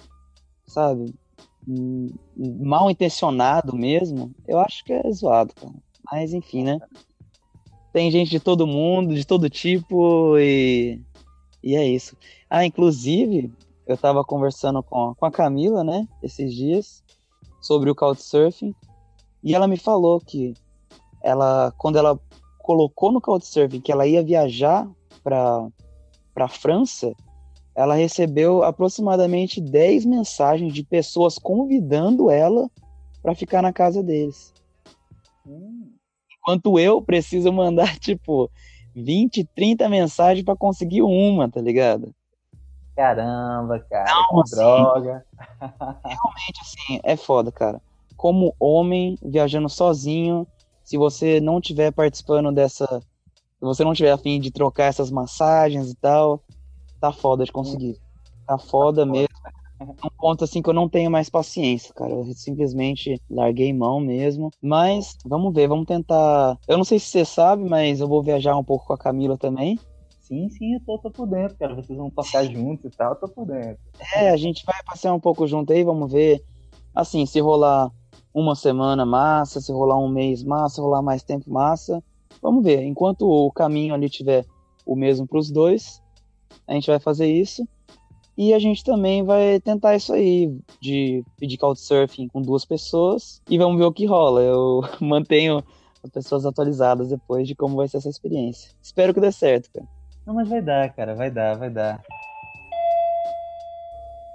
sabe? Mal intencionado mesmo, eu acho que é zoado, cara. Mas enfim, né? Tem gente de todo mundo, de todo tipo, e, e é isso. Ah, inclusive, eu tava conversando com, com a Camila, né, esses dias, sobre o Couchsurfing, e ela me falou que ela, quando ela colocou no Couchsurfing que ela ia viajar para para França, ela recebeu aproximadamente 10 mensagens de pessoas convidando ela para ficar na casa deles. Hum. Enquanto eu preciso mandar, <laughs> tipo, 20, 30 mensagens para conseguir uma, tá ligado? Caramba, cara, Não, assim, droga. Realmente, assim, é foda, cara. Como homem, viajando sozinho, se você não tiver participando dessa. Se você não tiver afim de trocar essas massagens e tal, tá foda de conseguir. Tá foda tá mesmo. É um ponto assim que eu não tenho mais paciência, cara. Eu simplesmente larguei mão mesmo. Mas vamos ver, vamos tentar. Eu não sei se você sabe, mas eu vou viajar um pouco com a Camila também. Sim, sim, eu tô, tô por dentro, cara. Vocês vão passar <laughs> juntos e tal, eu tô por dentro. É, a gente vai passear um pouco junto aí, vamos ver. Assim, se rolar uma semana massa, se rolar um mês massa, se rolar mais tempo massa. Vamos ver. Enquanto o caminho ali tiver o mesmo para os dois, a gente vai fazer isso. E a gente também vai tentar isso aí, de pedir couchsurfing com duas pessoas. E vamos ver o que rola. Eu <laughs> mantenho as pessoas atualizadas depois de como vai ser essa experiência. Espero que dê certo, cara. Não, mas vai dar, cara, vai dar, vai dar.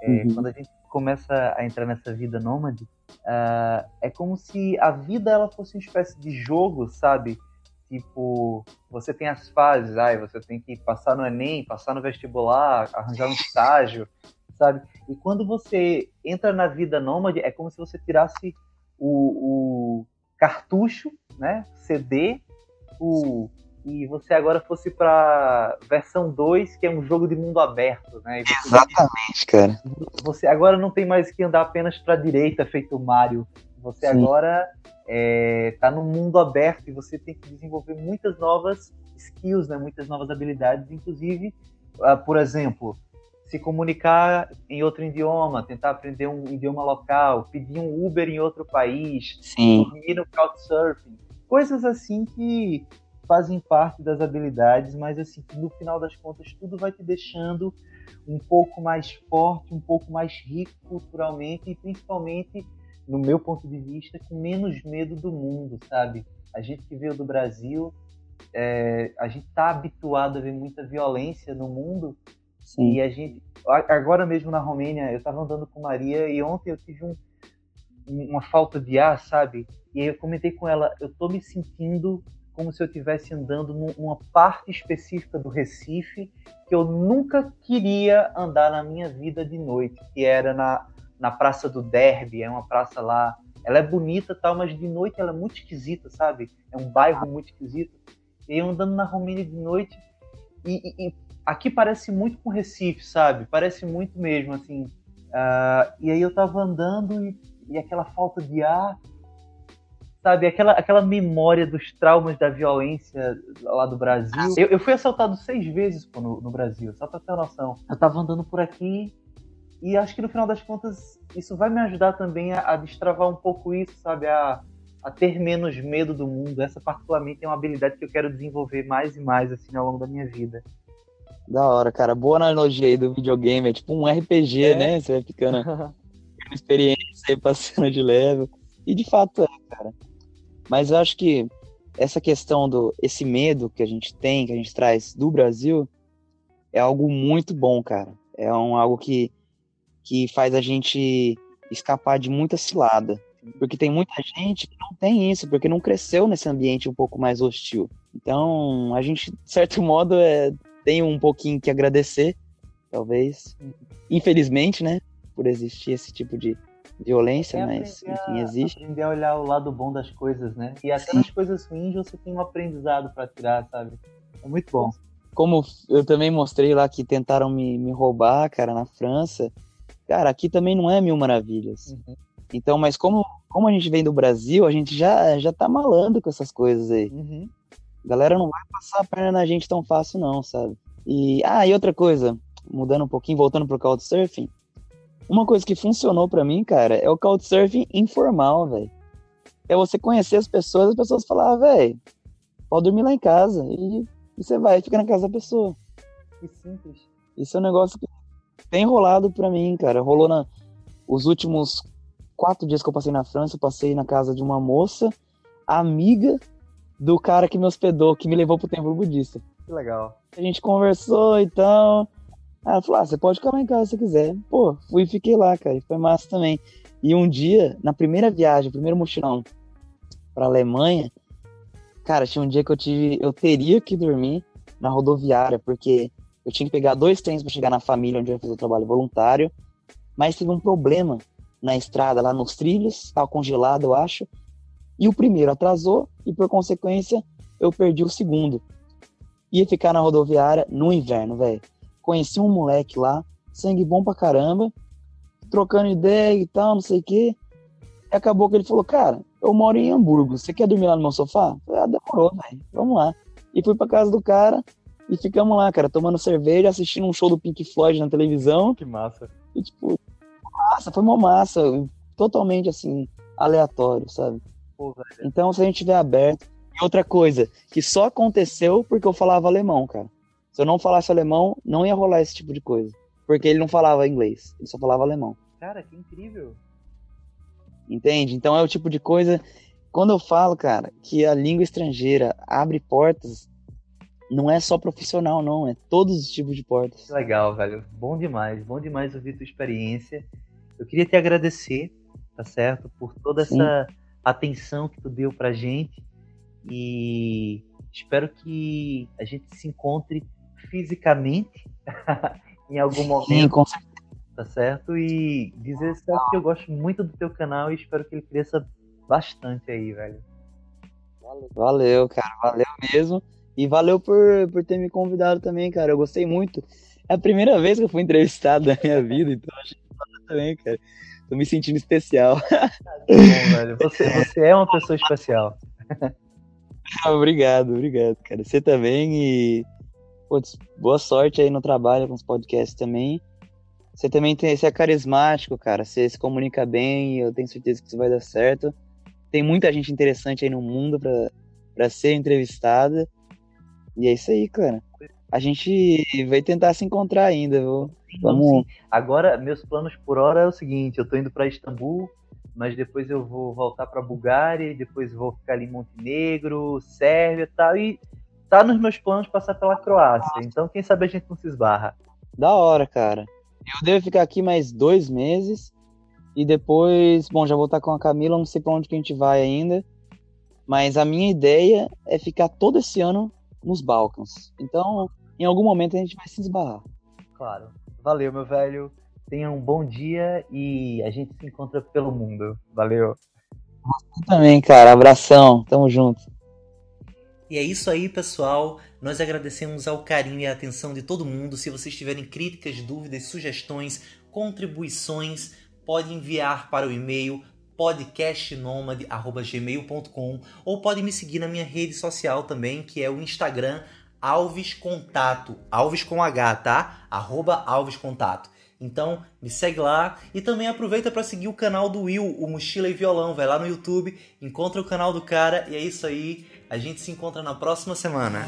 É, uhum. Quando a gente começa a entrar nessa vida nômade, uh, é como se a vida ela fosse uma espécie de jogo, sabe? Tipo, você tem as fases, ai, você tem que passar no Enem, passar no vestibular, arranjar um <laughs> estágio, sabe? E quando você entra na vida nômade, é como se você tirasse o, o cartucho, né? CD, o, e você agora fosse para versão 2, que é um jogo de mundo aberto, né? Exatamente, cara. Você agora não tem mais que andar apenas para direita, feito Mario. Você Sim. agora está é, no mundo aberto e você tem que desenvolver muitas novas skills, né? Muitas novas habilidades, inclusive, uh, por exemplo, se comunicar em outro idioma, tentar aprender um idioma local, pedir um Uber em outro país, Sim. dormir no couchsurfing, coisas assim que fazem parte das habilidades, mas assim, no final das contas tudo vai te deixando um pouco mais forte, um pouco mais rico culturalmente e principalmente, no meu ponto de vista, com menos medo do mundo, sabe? A gente que veio do Brasil, é, a gente está habituado a ver muita violência no mundo Sim. e a gente, agora mesmo na Romênia, eu estava andando com Maria e ontem eu tive um, uma falta de ar, sabe? E aí eu comentei com ela, eu tô me sentindo como se eu estivesse andando numa parte específica do Recife que eu nunca queria andar na minha vida de noite, que era na, na Praça do Derby, é uma praça lá, ela é bonita tal, mas de noite ela é muito esquisita, sabe? É um bairro muito esquisito. E eu andando na Romênia de noite, e, e, e aqui parece muito com Recife, sabe? Parece muito mesmo, assim. Uh, e aí eu tava andando e, e aquela falta de ar, sabe, aquela, aquela memória dos traumas da violência lá do Brasil. Eu, eu fui assaltado seis vezes pô, no, no, Brasil, só pra ter uma noção. Eu tava andando por aqui e acho que no final das contas isso vai me ajudar também a, a destravar um pouco isso, sabe, a, a ter menos medo do mundo. Essa particularmente é uma habilidade que eu quero desenvolver mais e mais assim ao longo da minha vida. Da hora, cara. Boa analogia aí do videogame. É tipo um RPG, é. né? Você vai ficando <laughs> experiência aí, passando de level. E de fato é, cara. Mas eu acho que essa questão do esse medo que a gente tem, que a gente traz do Brasil, é algo muito bom, cara. É um, algo que, que faz a gente escapar de muita cilada. Porque tem muita gente que não tem isso, porque não cresceu nesse ambiente um pouco mais hostil. Então, a gente, de certo <laughs> modo, é, tem um pouquinho que agradecer, talvez. Infelizmente, né? Por existir esse tipo de, violência, é mas enfim, existe. Aprender a olhar o lado bom das coisas, né? E até Sim. nas coisas ruins você tem um aprendizado para tirar, sabe? É muito bom. Como eu também mostrei lá que tentaram me, me roubar, cara, na França. Cara, aqui também não é mil maravilhas. Uhum. Então, mas como, como a gente vem do Brasil, a gente já, já tá malando com essas coisas aí. Uhum. A galera não vai passar a perna na gente tão fácil, não, sabe? E, ah, e outra coisa, mudando um pouquinho, voltando pro Couchsurfing, uma coisa que funcionou para mim, cara, é o Couchsurfing informal, velho. É você conhecer as pessoas, as pessoas falar, ah, velho, pode dormir lá em casa. E, e você vai, fica na casa da pessoa. Que simples. Isso é um negócio que tem rolado pra mim, cara. Rolou na. Os últimos quatro dias que eu passei na França, eu passei na casa de uma moça, amiga do cara que me hospedou, que me levou pro templo budista. Que legal. A gente conversou e tal. Ela falou: ah, você pode ficar lá em casa se quiser. Pô, fui e fiquei lá, cara. E foi massa também. E um dia, na primeira viagem, primeiro mochilão pra Alemanha, cara, tinha um dia que eu tive. Eu teria que dormir na rodoviária, porque eu tinha que pegar dois trens para chegar na família onde eu ia fazer o trabalho voluntário. Mas teve um problema na estrada, lá nos trilhos, tava congelado, eu acho. E o primeiro atrasou, e por consequência, eu perdi o segundo. Ia ficar na rodoviária no inverno, velho conheci um moleque lá, sangue bom pra caramba, trocando ideia e tal, não sei o quê. E acabou que ele falou, cara, eu moro em Hamburgo, você quer dormir lá no meu sofá? falei, ah, demorou, velho, vamos lá. E fui pra casa do cara e ficamos lá, cara, tomando cerveja, assistindo um show do Pink Floyd na televisão. Que massa. E tipo, massa, foi uma massa, totalmente assim, aleatório, sabe? Pô, então, se a gente tiver aberto. E outra coisa, que só aconteceu porque eu falava alemão, cara. Se eu não falasse alemão, não ia rolar esse tipo de coisa. Porque ele não falava inglês, ele só falava alemão. Cara, que incrível. Entende? Então é o tipo de coisa. Quando eu falo, cara, que a língua estrangeira abre portas, não é só profissional, não, é todos os tipos de portas. Legal, velho. Bom demais, bom demais ouvir tua experiência. Eu queria te agradecer, tá certo? Por toda Sim. essa atenção que tu deu pra gente. E espero que a gente se encontre fisicamente <laughs> em algum momento. Sim, com certeza. Tá certo? E dizer só que eu gosto muito do teu canal e espero que ele cresça bastante aí, velho. Valeu, cara. Valeu mesmo. E valeu por, por ter me convidado também, cara. Eu gostei muito. É a primeira vez que eu fui entrevistado na minha vida, então achei também, cara. Tô me sentindo especial. <laughs> Bom, velho. Você, você é uma pessoa especial. obrigado, obrigado, cara. Você também e putz, boa sorte aí no trabalho com os podcasts também. Você também tem, você é carismático, cara. Você se comunica bem, eu tenho certeza que isso vai dar certo. Tem muita gente interessante aí no mundo para ser entrevistada. E é isso aí, cara. A gente vai tentar se encontrar ainda, viu? Vamos. Agora, meus planos por hora é o seguinte: eu tô indo para Istambul, mas depois eu vou voltar para Bulgária, depois vou ficar ali em Montenegro, Sérvia e tal. E tá nos meus planos passar pela Croácia. Então, quem sabe a gente não se esbarra. Da hora, cara. Eu devo ficar aqui mais dois meses. E depois, bom, já vou estar com a Camila, não sei para onde que a gente vai ainda. Mas a minha ideia é ficar todo esse ano nos Balcãs. Então, em algum momento a gente vai se esbarrar. Claro. Valeu, meu velho. Tenha um bom dia e a gente se encontra pelo mundo. Valeu. Você também, cara. Abração. Tamo junto. E é isso aí, pessoal. Nós agradecemos ao carinho e à atenção de todo mundo. Se vocês tiverem críticas, dúvidas, sugestões, contribuições, pode enviar para o e-mail podcastnomad@gmail.com ou pode me seguir na minha rede social também, que é o Instagram Alves Contato, Alves com H, tá? Arroba Alves Contato. Então, me segue lá e também aproveita para seguir o canal do Will, o Mochila e Violão. Vai lá no YouTube, encontra o canal do cara e é isso aí. A gente se encontra na próxima semana.